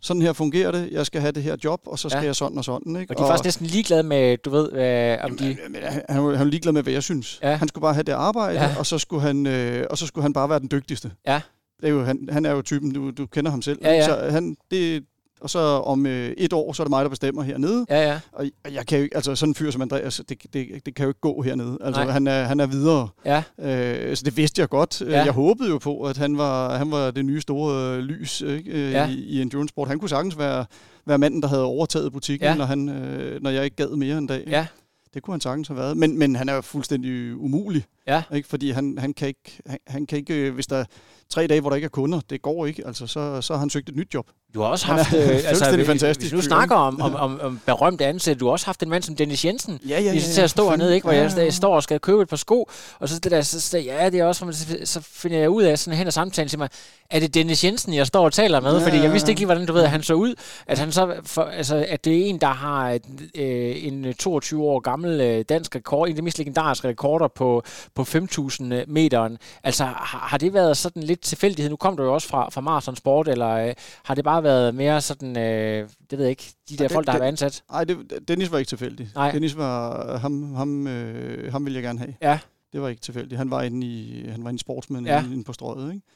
sådan her fungerer det, jeg skal have det her job, og så skal ja. jeg sådan og sådan. Ikke? Og de er faktisk næsten ligeglade med, du ved, øh, om de... Han, han var ligeglad med, hvad jeg synes. Ja. Han skulle bare have det arbejde, ja. og, så skulle han, øh, og så skulle han bare være den dygtigste. Ja. Det er jo, han, han er jo typen, du, du kender ham selv. Ja, ja. Så han, det, og så om øh, et år, så er det mig, der bestemmer hernede. Ja, ja. Og jeg kan jo ikke, altså sådan en fyr som Andreas, det, det, det kan jo ikke gå hernede. Altså han er, han er videre. Ja. Øh, så det vidste jeg godt. Ja. Jeg håbede jo på, at han var, han var det nye store øh, lys ikke, øh, ja. i, i endurance sport. Han kunne sagtens være, være manden, der havde overtaget butikken, ja. når, han, øh, når jeg ikke gad mere en dag. Ja. Det kunne han sagtens have været. Men, men han er jo fuldstændig umulig. Ja. Ikke? Fordi han, han, kan ikke, han, han kan ikke, øh, hvis der tre dage, hvor der ikke er kunder, det går ikke. Altså, så, så har han søgt et nyt job. Du har også haft... Øh, altså, hvis, fantastisk. Hvis du snakker om, om, om, om berømte ansatte, du har også haft en mand som Dennis Jensen. Ja, ja, ja. ja til at stå hernede, ikke, hvor ja, ja. jeg står og skal købe et par sko, og så det der, så, så, ja, det er også, så finder jeg ud af sådan hen og samtalen til mig, er det Dennis Jensen, jeg står og taler med? Ja, Fordi jeg vidste ikke lige, hvordan du ved, at han så ud. At, han så, for, altså, at det er en, der har øh, en 22 år gammel øh, dansk rekord, en af de mest legendariske rekorder på, på 5.000 meteren. Altså, har, har det været sådan lidt lidt tilfældighed? Nu kom du jo også fra, fra Marathon Sport, eller øh, har det bare været mere sådan, øh, det ved jeg ikke, de der ja, folk, der det, har været ansat? Nej, Dennis var ikke tilfældig. Nej. Dennis var, ham, ham, øh, ham ville jeg gerne have. Ja. Det var ikke tilfældigt. Han var inde i, han var en sportsmand ja. inde på strøget, ikke?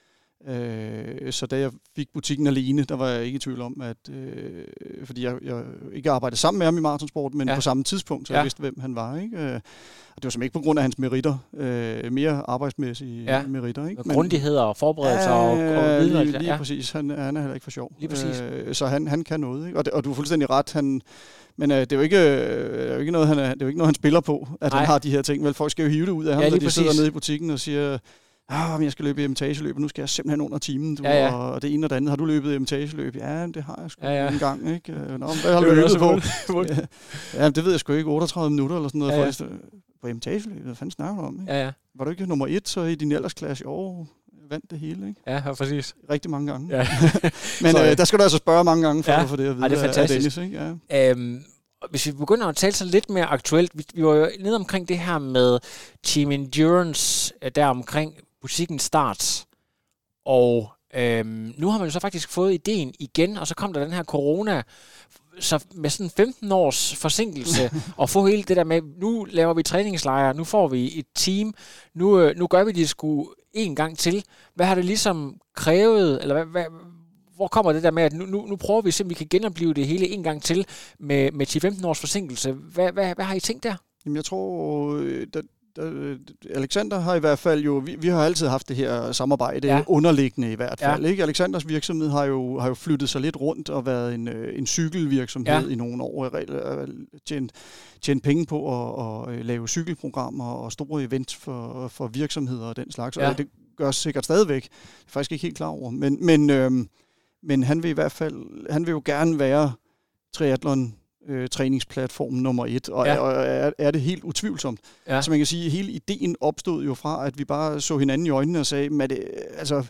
Øh, så da jeg fik butikken alene, der var jeg ikke i tvivl om, at øh, fordi jeg, jeg ikke arbejdede sammen med ham i maratonsport, men ja. på samme tidspunkt, så ja. jeg vidste, hvem han var. Ikke? Øh, og det var simpelthen ikke på grund af hans meritter, øh, mere arbejdsmæssige ja. meritter. Ikke? Men, Grundigheder og forberedelser ja, og, og videre. Lige, lige ja. præcis. Han, han er heller ikke for sjov. Lige præcis. Øh, så han, han kan noget. Ikke? Og, det, og du er fuldstændig ret. Han, men øh, det, er jo ikke, øh, er jo ikke noget, han er, det er jo ikke noget, han spiller på, at Nej. han har de her ting. Vel, folk skal jo hive det ud af ham, ja, når de præcis. sidder nede i butikken og siger, ah, jeg skal løbe etageløb, og nu skal jeg simpelthen under timen, du, ja, ja. og det ene og det andet. Har du løbet etageløb? Ja, det har jeg sgu ja, ja. en gang, ikke? Nå, hvad har du løbet på? ja, det ved jeg sgu ikke, 38 minutter eller sådan noget. Ja, ja. På etageløb, hvad fanden snakker du om? Ikke? Ja, ja. Var du ikke nummer et så i din aldersklasse i år? vandt det hele, ikke? Ja, præcis. Rigtig mange gange. Ja. Men så, øh, der skal du altså spørge mange gange for ja. at få det at vide. Ja, det er fantastisk. Dennis, ikke? Ja. Øhm, hvis vi begynder at tale så lidt mere aktuelt, vi, vi var jo nede omkring det her med Team Endurance, øh, der omkring butikken Start. Og øhm, nu har man jo så faktisk fået ideen igen, og så kom der den her corona, så med sådan 15 års forsinkelse, og få hele det der med, nu laver vi træningslejre, nu får vi et team, nu, øh, nu gør vi det sgu en gang til. Hvad har det ligesom krævet, eller hvad, hvad, hvor kommer det der med, at nu, nu, nu prøver vi simpelthen, vi kan genopleve det hele en gang til med, med 10-15 års forsinkelse. Hvad, hvad, hvad har I tænkt der? Jamen, jeg tror, øh, der, der, Alexander har i hvert fald jo, vi, vi har altid haft det her samarbejde, ja. underliggende i hvert fald. Ja. Ikke? Alexanders virksomhed har jo, har jo flyttet sig lidt rundt og været en, øh, en cykelvirksomhed ja. i nogle år, og tjent, tjent penge på at, at lave cykelprogrammer og store events for, for virksomheder og den slags. Ja. Og det gør sikkert stadigvæk. Det er faktisk ikke helt klar over. Men, men øhm, men han vil i hvert fald, han vil jo gerne være triathlon øh, træningsplatform nummer et, og, ja. og er, er det helt utvivlsomt. Ja. Så man kan sige, at hele ideen opstod jo fra, at vi bare så hinanden i øjnene og sagde, at det, altså,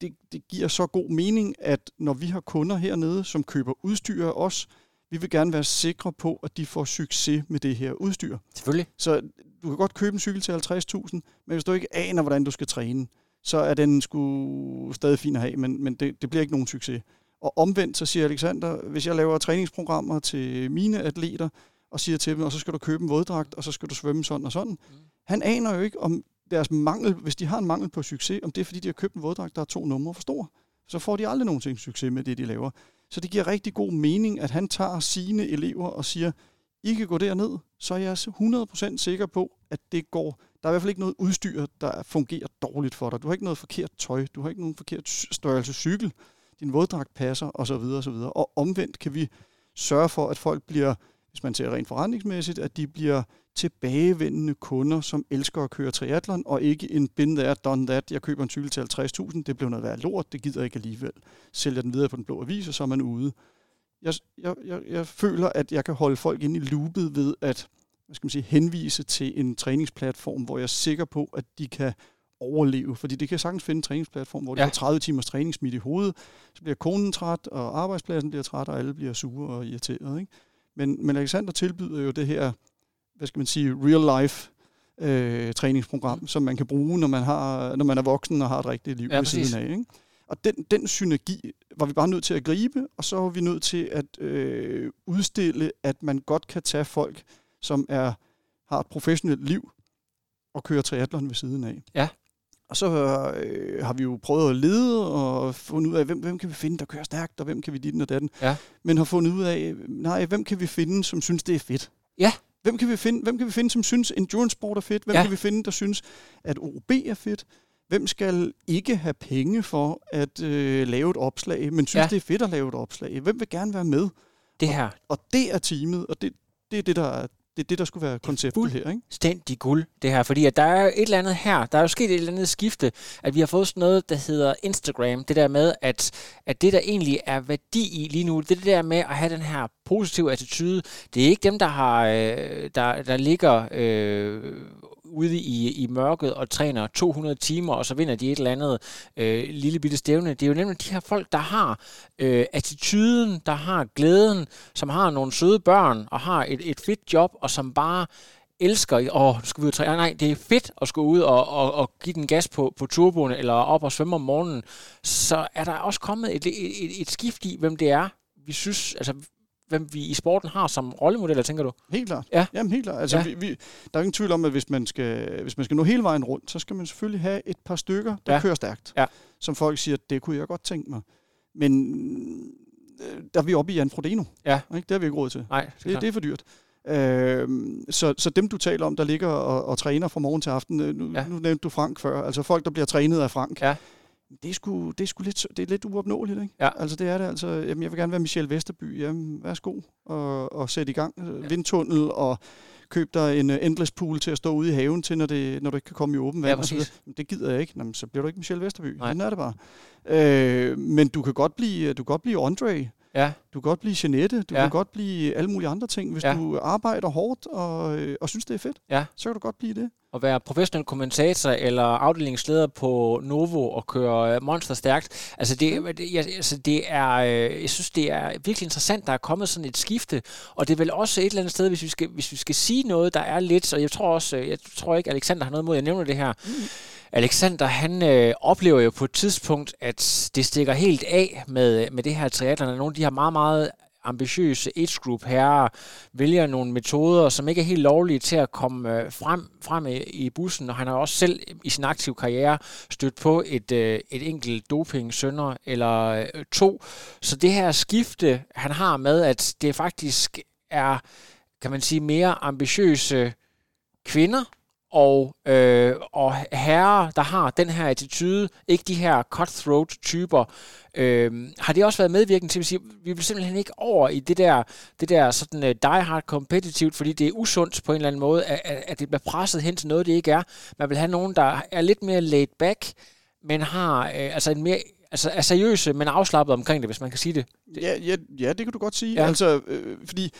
det, det giver så god mening, at når vi har kunder hernede, som køber udstyr af os, vi vil gerne være sikre på, at de får succes med det her udstyr. Selvfølgelig. Så du kan godt købe en cykel til 50.000, men hvis du ikke aner, hvordan du skal træne, så er den sgu stadig fin at have, men, men det, det bliver ikke nogen succes. Og omvendt, så siger Alexander, hvis jeg laver træningsprogrammer til mine atleter, og siger til dem, og så skal du købe en våddragt, og så skal du svømme sådan og sådan. Mm. Han aner jo ikke, om deres mangel, hvis de har en mangel på succes, om det er, fordi de har købt en våddragt, der er to numre for stor. Så får de aldrig nogensinde succes med det, de laver. Så det giver rigtig god mening, at han tager sine elever og siger, I kan gå derned, så er jeg 100% sikker på, at det går der er i hvert fald ikke noget udstyr, der fungerer dårligt for dig. Du har ikke noget forkert tøj, du har ikke nogen forkert størrelse cykel, din våddragt passer osv. osv. Og omvendt kan vi sørge for, at folk bliver, hvis man ser rent forretningsmæssigt, at de bliver tilbagevendende kunder, som elsker at køre triathlon, og ikke en bin there, done that. Jeg køber en cykel til 50.000, det bliver noget værd lort, det gider jeg ikke alligevel. Sælger den videre på den blå avis, og så er man ude. Jeg, jeg, jeg, jeg føler, at jeg kan holde folk ind i loopet ved at hvad skal man sige, henvise til en træningsplatform, hvor jeg er sikker på, at de kan overleve. Fordi det kan sagtens finde en træningsplatform, hvor ja. de har 30 timers træning smidt i hovedet, så bliver konen træt, og arbejdspladsen bliver træt, og alle bliver sure og irriteret. Ikke? Men, men Alexander tilbyder jo det her, hvad skal man sige, real life øh, træningsprogram, mm. som man kan bruge, når man, har, når man er voksen og har et rigtigt liv ja, ved siden af. Ikke? Og den, den synergi var vi bare nødt til at gribe, og så var vi nødt til at øh, udstille, at man godt kan tage folk, som er, har et professionelt liv og kører triathlon ved siden af. Ja. Og så øh, har vi jo prøvet at lede og fundet ud af, hvem, hvem kan vi finde, der kører stærkt, og hvem kan vi dit og datten. Ja. Men har fundet ud af, nej, hvem kan vi finde, som synes, det er fedt. Ja. Hvem kan vi finde, hvem kan vi finde som synes, endurance sport er fedt? Hvem ja. kan vi finde, der synes, at OB er fedt? Hvem skal ikke have penge for at øh, lave et opslag, men synes, ja. det er fedt at lave et opslag? Hvem vil gerne være med? Det her. Og, og det er teamet, og det, det er det, der er det er det, der skulle være konceptet her, ikke? Stændig guld, det her. Fordi at der er et eller andet her, der er jo sket et eller andet skifte, at vi har fået sådan noget, der hedder Instagram. Det der med, at, at det, der egentlig er værdi i lige nu, det er det der med at have den her positive attitude. Det er ikke dem, der har, øh, der, der ligger øh, ude i, i mørket og træner 200 timer, og så vinder de et eller andet øh, lille bitte stævne. Det er jo nemlig de her folk, der har øh, attituden, der har glæden, som har nogle søde børn og har et, et fedt job, og som bare elsker, åh, nu skal vi ud og træne. Nej, det er fedt at skulle ud og, og, og give den gas på, på turboen, eller op og svømme om morgenen. Så er der også kommet et, et, et, et skift i, hvem det er, vi synes, altså hvem vi i sporten har som rollemodeller, tænker du? Helt klart. Ja. Jamen helt klart. Altså, Ja. vi, vi, der er ingen tvivl om, at hvis man, skal, hvis man skal nå hele vejen rundt, så skal man selvfølgelig have et par stykker, der Ja. kører stærkt. Ja. Som folk siger, det kunne jeg godt tænke mig. Men øh, der er vi oppe i Jan Frodeno. Ja. Ikke? Det har vi ikke råd til. Nej, det, Det, det er for dyrt. Øhm, så, så dem, du taler om, der ligger og, og træner fra morgen til aften, øh, nu, ja. nu nævnte du Frank før, altså folk, der bliver trænet af Frank, Ja. Det, er sgu, det, er sgu lidt, det er lidt uopnåeligt, ikke? Ja. Altså det er det, altså, jamen, jeg vil gerne være Michel Vesterby, jamen, værsgo, og, og sæt i gang, ja. vindtunnel, og køb dig en uh, endless pool til at stå ude i haven til, når, det, når du ikke kan komme i åben vand. Ja, så præcis. videre. Men det gider jeg ikke, Jamen, så bliver du ikke Michel Vesterby, Nej. sådan er det bare. Øh, men du kan godt blive, du kan godt blive Andre, Ja, du kan godt blive Jeanette, du Ja. kan godt blive alle mulige andre ting. Hvis Ja. du arbejder hårdt og, øh, og synes, det er fedt, Ja. så kan du godt blive det. at være professionel kommentator eller afdelingsleder på Novo og køre øh, monster stærkt. Altså det, det, jeg, altså det er, øh, jeg synes, det er virkelig interessant, der er kommet sådan et skifte, og det er vel også et eller andet sted, hvis vi skal, hvis vi skal sige noget, der er lidt, så jeg tror også, jeg tror ikke, Alexander har noget mod, jeg nævner det her. Mm. Alexander, han øh, oplever jo på et tidspunkt, at det stikker helt af med, øh, med det her triathlon, og nogle af de her meget, meget ambitiøse age group herrer vælger nogle metoder, som ikke er helt lovlige til at komme øh, frem, frem i, i bussen, og han har også selv i sin aktive karriere stødt på et, øh, et enkelt doping sønder eller to. Så det her skifte, han har med, at det faktisk er, kan man sige, mere ambitiøse kvinder, og, øh, og herrer, der har den her attitude, ikke de her cutthroat-typer, øh, har det også været medvirkende til at sige, vi vil simpelthen ikke over i det der, det der sådan uh, die-hard competitivt, fordi det er usundt på en eller anden måde, at, at det bliver presset hen til noget, det ikke er. Man vil have nogen, der er lidt mere laid back, men har øh, altså en mere altså er seriøse, men afslappet omkring det, hvis man kan sige det. Ja, ja, ja det kan du godt sige. Ja. Altså, øh, fordi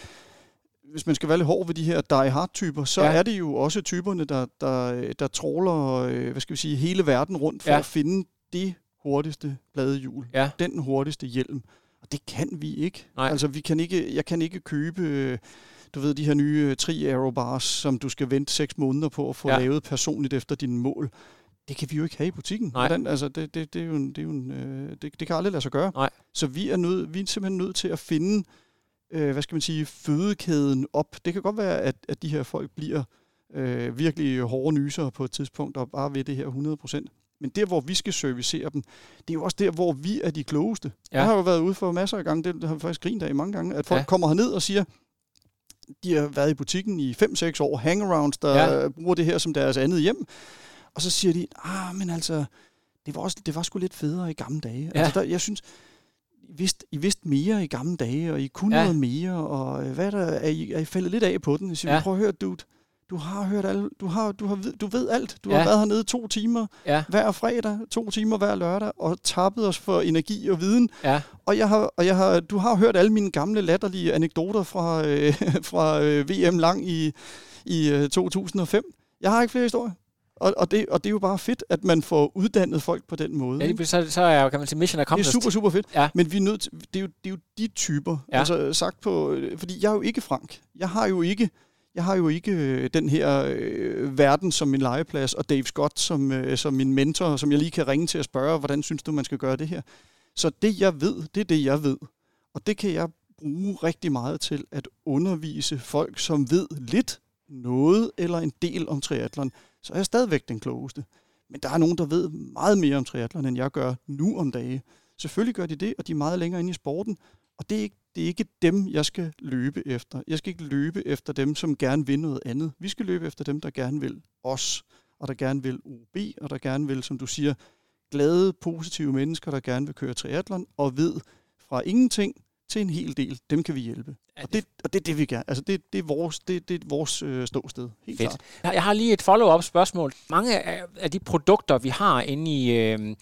hvis man skal være lidt hård ved de her die-hard-typer, så Ja. er det jo også typerne, der, der, der tråler øh, hvad skal vi sige, hele verden rundt for Ja. at finde det hurtigste bladehjul, Ja. den hurtigste hjelm. Og det kan vi ikke. Nej. Altså, vi kan ikke, jeg kan ikke købe... øh, Du ved, de her nye øh, tri-aero bars, som du skal vente seks måneder på at få Ja. ja. lavet personligt efter dine mål. Det kan vi jo ikke have i butikken. Nej. Hvordan, altså, det, det, det, er jo en, det, er jo en, øh, det, det kan aldrig lade sig gøre. Nej. Så vi er, nød, vi er simpelthen nødt til at finde, øh, hvad skal man sige, fødekæden op. Det kan godt være, at, at de her folk bliver øh, virkelig hårde nyser på et tidspunkt, og bare ved det her 100%. Men der, hvor vi skal servicere dem, det er jo også der, hvor vi er de klogeste. Ja. Jeg har jo været ude for masser af gange, det, har vi faktisk grint af mange gange, at folk Ja. kommer herned og siger, de har været i butikken i 5-6 år, hangarounds, der ja. bruger det her som deres andet hjem. Og så siger de, ah, men altså, det var, også, det var sgu lidt federe i gamle dage. Ja. Altså, der, jeg synes, I vidste, I vidste mere i gamle dage, og I kunne Ja. noget mere, og øh, hvad er der, er I, er I faldet lidt af på den? Siger, Ja. prøv at høre, dude, du har hørt alle, du, har, du, har, du ved alt. Du Ja. har været hernede to timer Ja, hver fredag, to timer hver lørdag, og tappet os for energi og viden. ja, Og, jeg har, og jeg har, du har hørt alle mine gamle latterlige anekdoter fra, øh, fra øh, VM lang i, i øh, 2005. Jeg har ikke flere historier. Og, og, det, og det er jo bare fedt, at man får uddannet folk på den måde. ja så, så er kan man sige mission Det er accomplished. super, super fedt. Ja. Men vi er nødt til, det, er jo, det er jo de typer, Ja. altså sagt på, fordi jeg er jo ikke Frank. Jeg har jo ikke, jeg har jo ikke øh, den her øh, verden som min legeplads, og Dave Scott som, øh, som min mentor, som jeg lige kan ringe til at spørge, hvordan synes du, man skal gøre det her? Så det, jeg ved, det er det, jeg ved. Og det kan jeg bruge rigtig meget til at undervise folk, som ved lidt, noget eller en del om triathlon. Så er jeg stadigvæk den klogeste. Men der er nogen, der ved meget mere om triathlon, end jeg gør nu om dage. Selvfølgelig gør de det, og de er meget længere inde i sporten. Og det er, ikke, det er ikke dem, jeg skal løbe efter. Jeg skal ikke løbe efter dem, som gerne vil noget andet. Vi skal løbe efter dem, der gerne vil os, og der gerne vil OB, og der gerne vil, som du siger, glade, positive mennesker, der gerne vil køre triathlon, og ved fra ingenting til en hel del, dem kan vi hjælpe. Og det, og det er det, vi gør. Altså, det, det er vores, det, det er vores øh, ståsted. Helt Fedt. klart. Jeg jeg har lige et follow-up spørgsmål. Mange af, af de produkter, vi har inde i øh,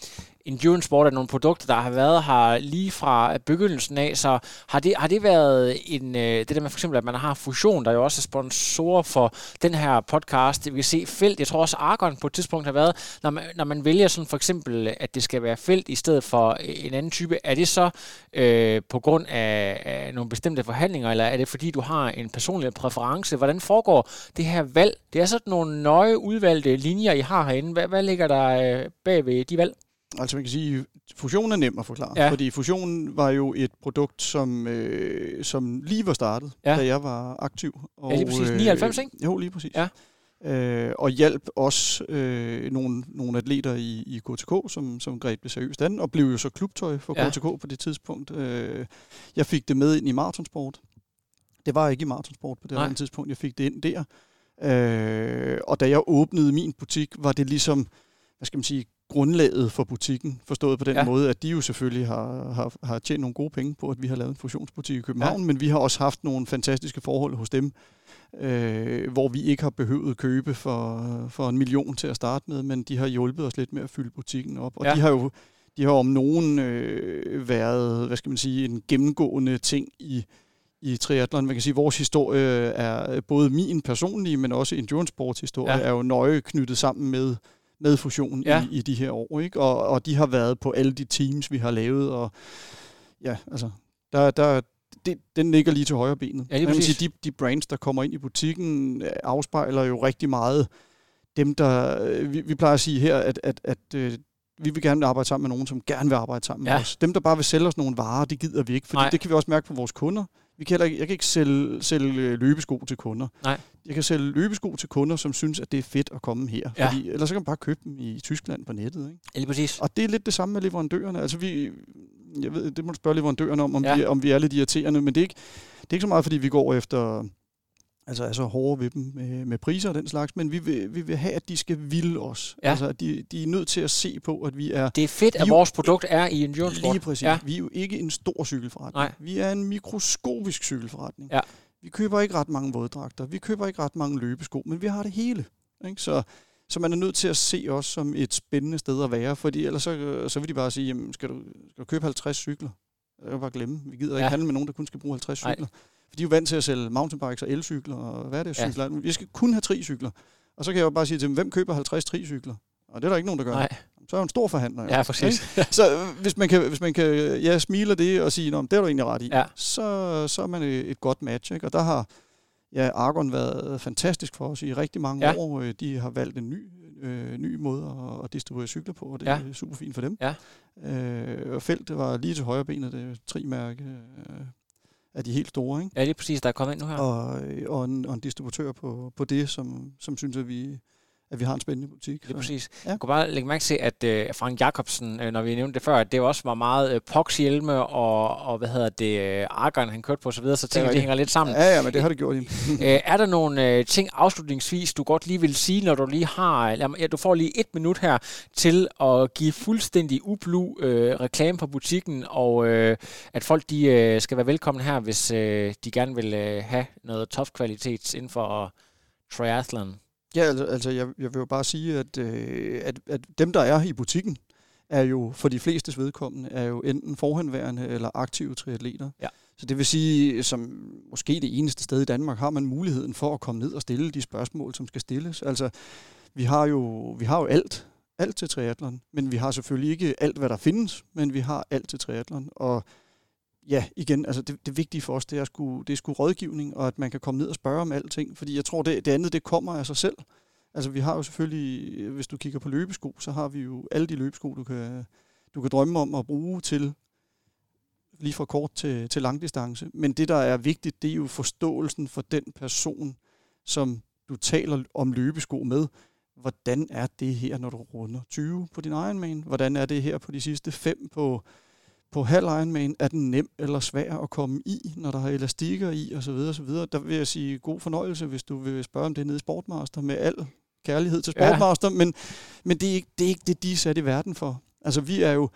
endurance sport, er nogle produkter, der har været her lige fra begyndelsen af. Så har det, har det været en, øh, det der med for eksempel, at man har Fusion, der jo også er sponsor for den her podcast. Vi kan se Felt, jeg tror også Argon på et tidspunkt har været, når man, når man vælger sådan for eksempel, at det skal være Felt i stedet for en anden type, er det så øh, på grund af, af nogle bestemte forhandlinger, forventninger, eller er det fordi, du har en personlig præference? Hvordan foregår det her valg? Det er sådan nogle nøje udvalgte linjer, I har herinde. Hvad, hvad ligger der øh, bag ved de valg? Altså man kan sige, fusionen er nem at forklare, ja. fordi fusionen var jo et produkt, som, øh, som lige var startet, ja. da jeg var aktiv. Og, ja, lige præcis. 99, øh, ikke? Jo, lige præcis. Ja. Øh, og hjalp også øh, nogle, nogle atleter i, i KTK, som, som greb det seriøst an, og blev jo så klubtøj for ja. KTK på det tidspunkt. Øh, jeg fik det med ind i maratonsport. Det var ikke i maratonsport på det her tidspunkt, jeg fik det ind der. Øh, og da jeg åbnede min butik, var det ligesom, hvad skal man sige, grundlaget for butikken, forstået på den ja. måde, at de jo selvfølgelig har, har, har tjent nogle gode penge på, at vi har lavet en fusionsbutik i København, ja. men vi har også haft nogle fantastiske forhold hos dem, øh, hvor vi ikke har behøvet købe for, for en million til at starte med, men de har hjulpet os lidt med at fylde butikken op. Og ja. de har jo de har om nogen øh, været, hvad skal man sige, en gennemgående ting i, i triathlon. Man kan sige, at vores historie er både min personlige, men også endurance sports historie, ja. er jo nøje knyttet sammen med med fusion ja. i, i de her år. Ikke? Og, og de har været på alle de teams, vi har lavet. Og ja, altså, der, der, det, den ligger lige til højre benet. Ja, Man sige, de, de brands, der kommer ind i butikken, øh, afspejler jo rigtig meget dem, der... Øh, vi, vi plejer at sige her, at, at, at, øh, vi vil gerne arbejde sammen med nogen, som gerne vil arbejde sammen ja. med os. Dem, der bare vil sælge os nogle varer, det gider vi ikke, for det kan vi også mærke på vores kunder. Vi kan ikke, jeg kan ikke sælge, sælge løbesko til kunder. Nej. Jeg kan sælge løbesko til kunder, som synes, at det er fedt at komme her. Ja. Fordi, ellers så kan man bare købe dem i Tyskland på nettet. Ikke? Lige præcis. Og det er lidt det samme med leverandørerne. Altså vi, jeg ved, det må du spørge leverandørerne om, om, ja. vi, om vi er lidt irriterende, men det er, ikke, det er ikke så meget, fordi vi går efter altså er så hårde ved dem med, med priser og den slags, men vi vil, vi vil have, at de skal ville os. Ja. Altså, de, de er nødt til at se på, at vi er... Det er fedt, at vores produkt er i endurance. Lige præcis. Ja. Vi er jo ikke en stor cykelforretning. Nej. Vi er en mikroskopisk cykelforretning. Ja. Vi køber ikke ret mange våddragter, vi køber ikke ret mange løbesko, men vi har det hele. Ikke? Så, så man er nødt til at se os som et spændende sted at være, fordi ellers så, så vil de bare sige, jamen, skal, du, skal du købe 50 cykler? Jeg kan bare glemme. Vi gider ja. ikke handle med nogen, der kun skal bruge 50 cykler. Nej. For de er jo vant til at sælge mountainbikes og elcykler, og hvad er det, cykler? Ja. Vi skal kun have tricykler. Og så kan jeg jo bare sige til dem, hvem køber 50 tricykler? Og det er der ikke nogen, der gør. Nej. Så er jo en stor forhandler. Ja, præcis. så hvis man kan, hvis man kan ja, smile det og sige, det er du egentlig ret i, ja. så, så er man et godt match. Ikke? Og der har ja, Argon været fantastisk for os i rigtig mange ja. år. De har valgt en ny, øh, ny måde at, at distribuere cykler på, og det ja. er super fint for dem. Ja. Øh, og feltet var lige til højre benet, det trimærke, øh, af de helt store. Ikke? Ja, det er præcis, der er kommet ind nu her. Og, og, en, og en distributør på, på det, som, som synes, at vi, at vi har en spændende butik. Det er præcis. Ja. Jeg kunne bare lægge mærke til, at uh, Frank Jacobsen, uh, når vi nævnte det før, at det også var meget uh, Pox-hjelme og, og, hvad hedder det, uh, Argon, han kørte på osv., så, videre, så tænker ja, det hænger lidt sammen. Ja, ja, men det har det gjort. uh, er der nogle uh, ting afslutningsvis, du godt lige vil sige, når du lige har, ja, du får lige et minut her til at give fuldstændig ublu uh, reklame på butikken, og uh, at folk de uh, skal være velkomne her, hvis uh, de gerne vil uh, have noget topkvalitet inden for triathlon? Ja, altså, altså jeg, jeg vil jo bare sige, at, øh, at, at dem, der er i butikken, er jo for de flestes vedkommende, er jo enten forhenværende eller aktive triatleter. Ja. Så det vil sige, som måske det eneste sted i Danmark, har man muligheden for at komme ned og stille de spørgsmål, som skal stilles. Altså, vi har jo, vi har jo alt, alt til triathlon, men vi har selvfølgelig ikke alt, hvad der findes, men vi har alt til triathlon. Og ja, igen, altså det, det vigtige for os, det er, sku, det er sgu rådgivning, og at man kan komme ned og spørge om alting, fordi jeg tror, det, det andet, det kommer af sig selv. Altså vi har jo selvfølgelig, hvis du kigger på løbesko, så har vi jo alle de løbesko, du kan, du kan drømme om at bruge til lige fra kort til, til langdistance. Men det, der er vigtigt, det er jo forståelsen for den person, som du taler om løbesko med. Hvordan er det her, når du runder 20 på din Ironman? Hvordan er det her på de sidste fem på på halv Ironman, er den nem eller svær at komme i, når der har elastikker i osv. osv. Der vil jeg sige god fornøjelse, hvis du vil spørge om det nede i Sportmaster, med al kærlighed til Sportmaster, ja. men, men det, er ikke, det er ikke det, de er sat i verden for. Altså vi er jo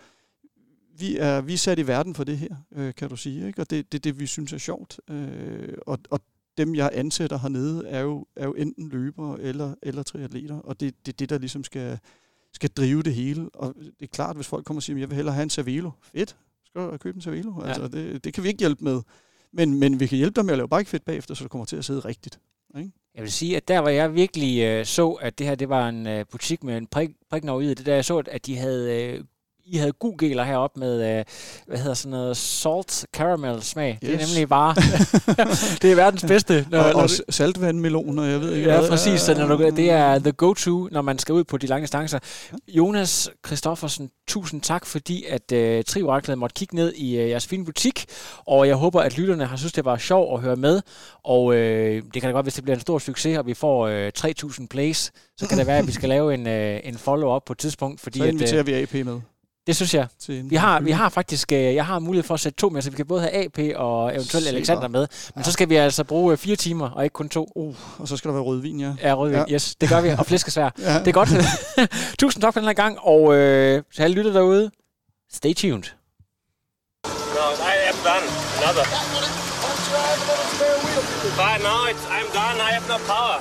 vi er, vi er sat i verden for det her, øh, kan du sige, ikke? og det er det, det, vi synes er sjovt. Øh, og, og dem, jeg ansætter hernede, er jo, er jo enten løbere eller, eller triatleter, og det er det, det, der ligesom skal, skal drive det hele. Og det er klart, hvis folk kommer og siger, at jeg vil hellere have en Cervelo. Fedt, skal du købe en Cervelo. Ja. Altså, det, det kan vi ikke hjælpe med. Men, men vi kan hjælpe dig med at lave bikefit bagefter, så det kommer til at sidde rigtigt. Ikke? Jeg vil sige, at der hvor jeg virkelig øh, så, at det her det var en øh, butik med en prik, prik i det der jeg så, at de havde øh, I havde gugeler heroppe med, øh, hvad hedder sådan noget, salt caramel smag. Yes. Det er nemlig bare, det er verdens bedste. Når, Og, når og du- saltvandmeloner, jeg ved ikke Ja, hvad. præcis. Så når du, det er the go-to, når man skal ud på de lange distancer. Jonas Christoffersen, tusind tak, fordi at uh, Trioraklet måtte kigge ned i uh, jeres fine butik, og jeg håber, at lytterne har synes, det var sjovt at høre med, og uh, det kan da godt, hvis det bliver en stor succes, og vi får uh, 3.000 plays, så kan det være, at vi skal lave en, uh, en follow-up på et tidspunkt, fordi Så at, inviterer uh, vi AP med. Det synes jeg. Vi har, vi har faktisk, øh, jeg har mulighed for at sætte to med, så vi kan både have AP og eventuelt. Alexander med. Men så skal vi altså bruge øh, fire timer, og ikke kun to. Uh, og så skal der være rødvin, ja. Ja, rødvin. Ja. Ja. Yes, det gør vi. Og flæskesvær. Ja. Det er godt. Tusind tak for den her gang, og øh, til alle lytter derude, stay tuned. No, I am done. Another. But no, it's, I'm done. I have no power.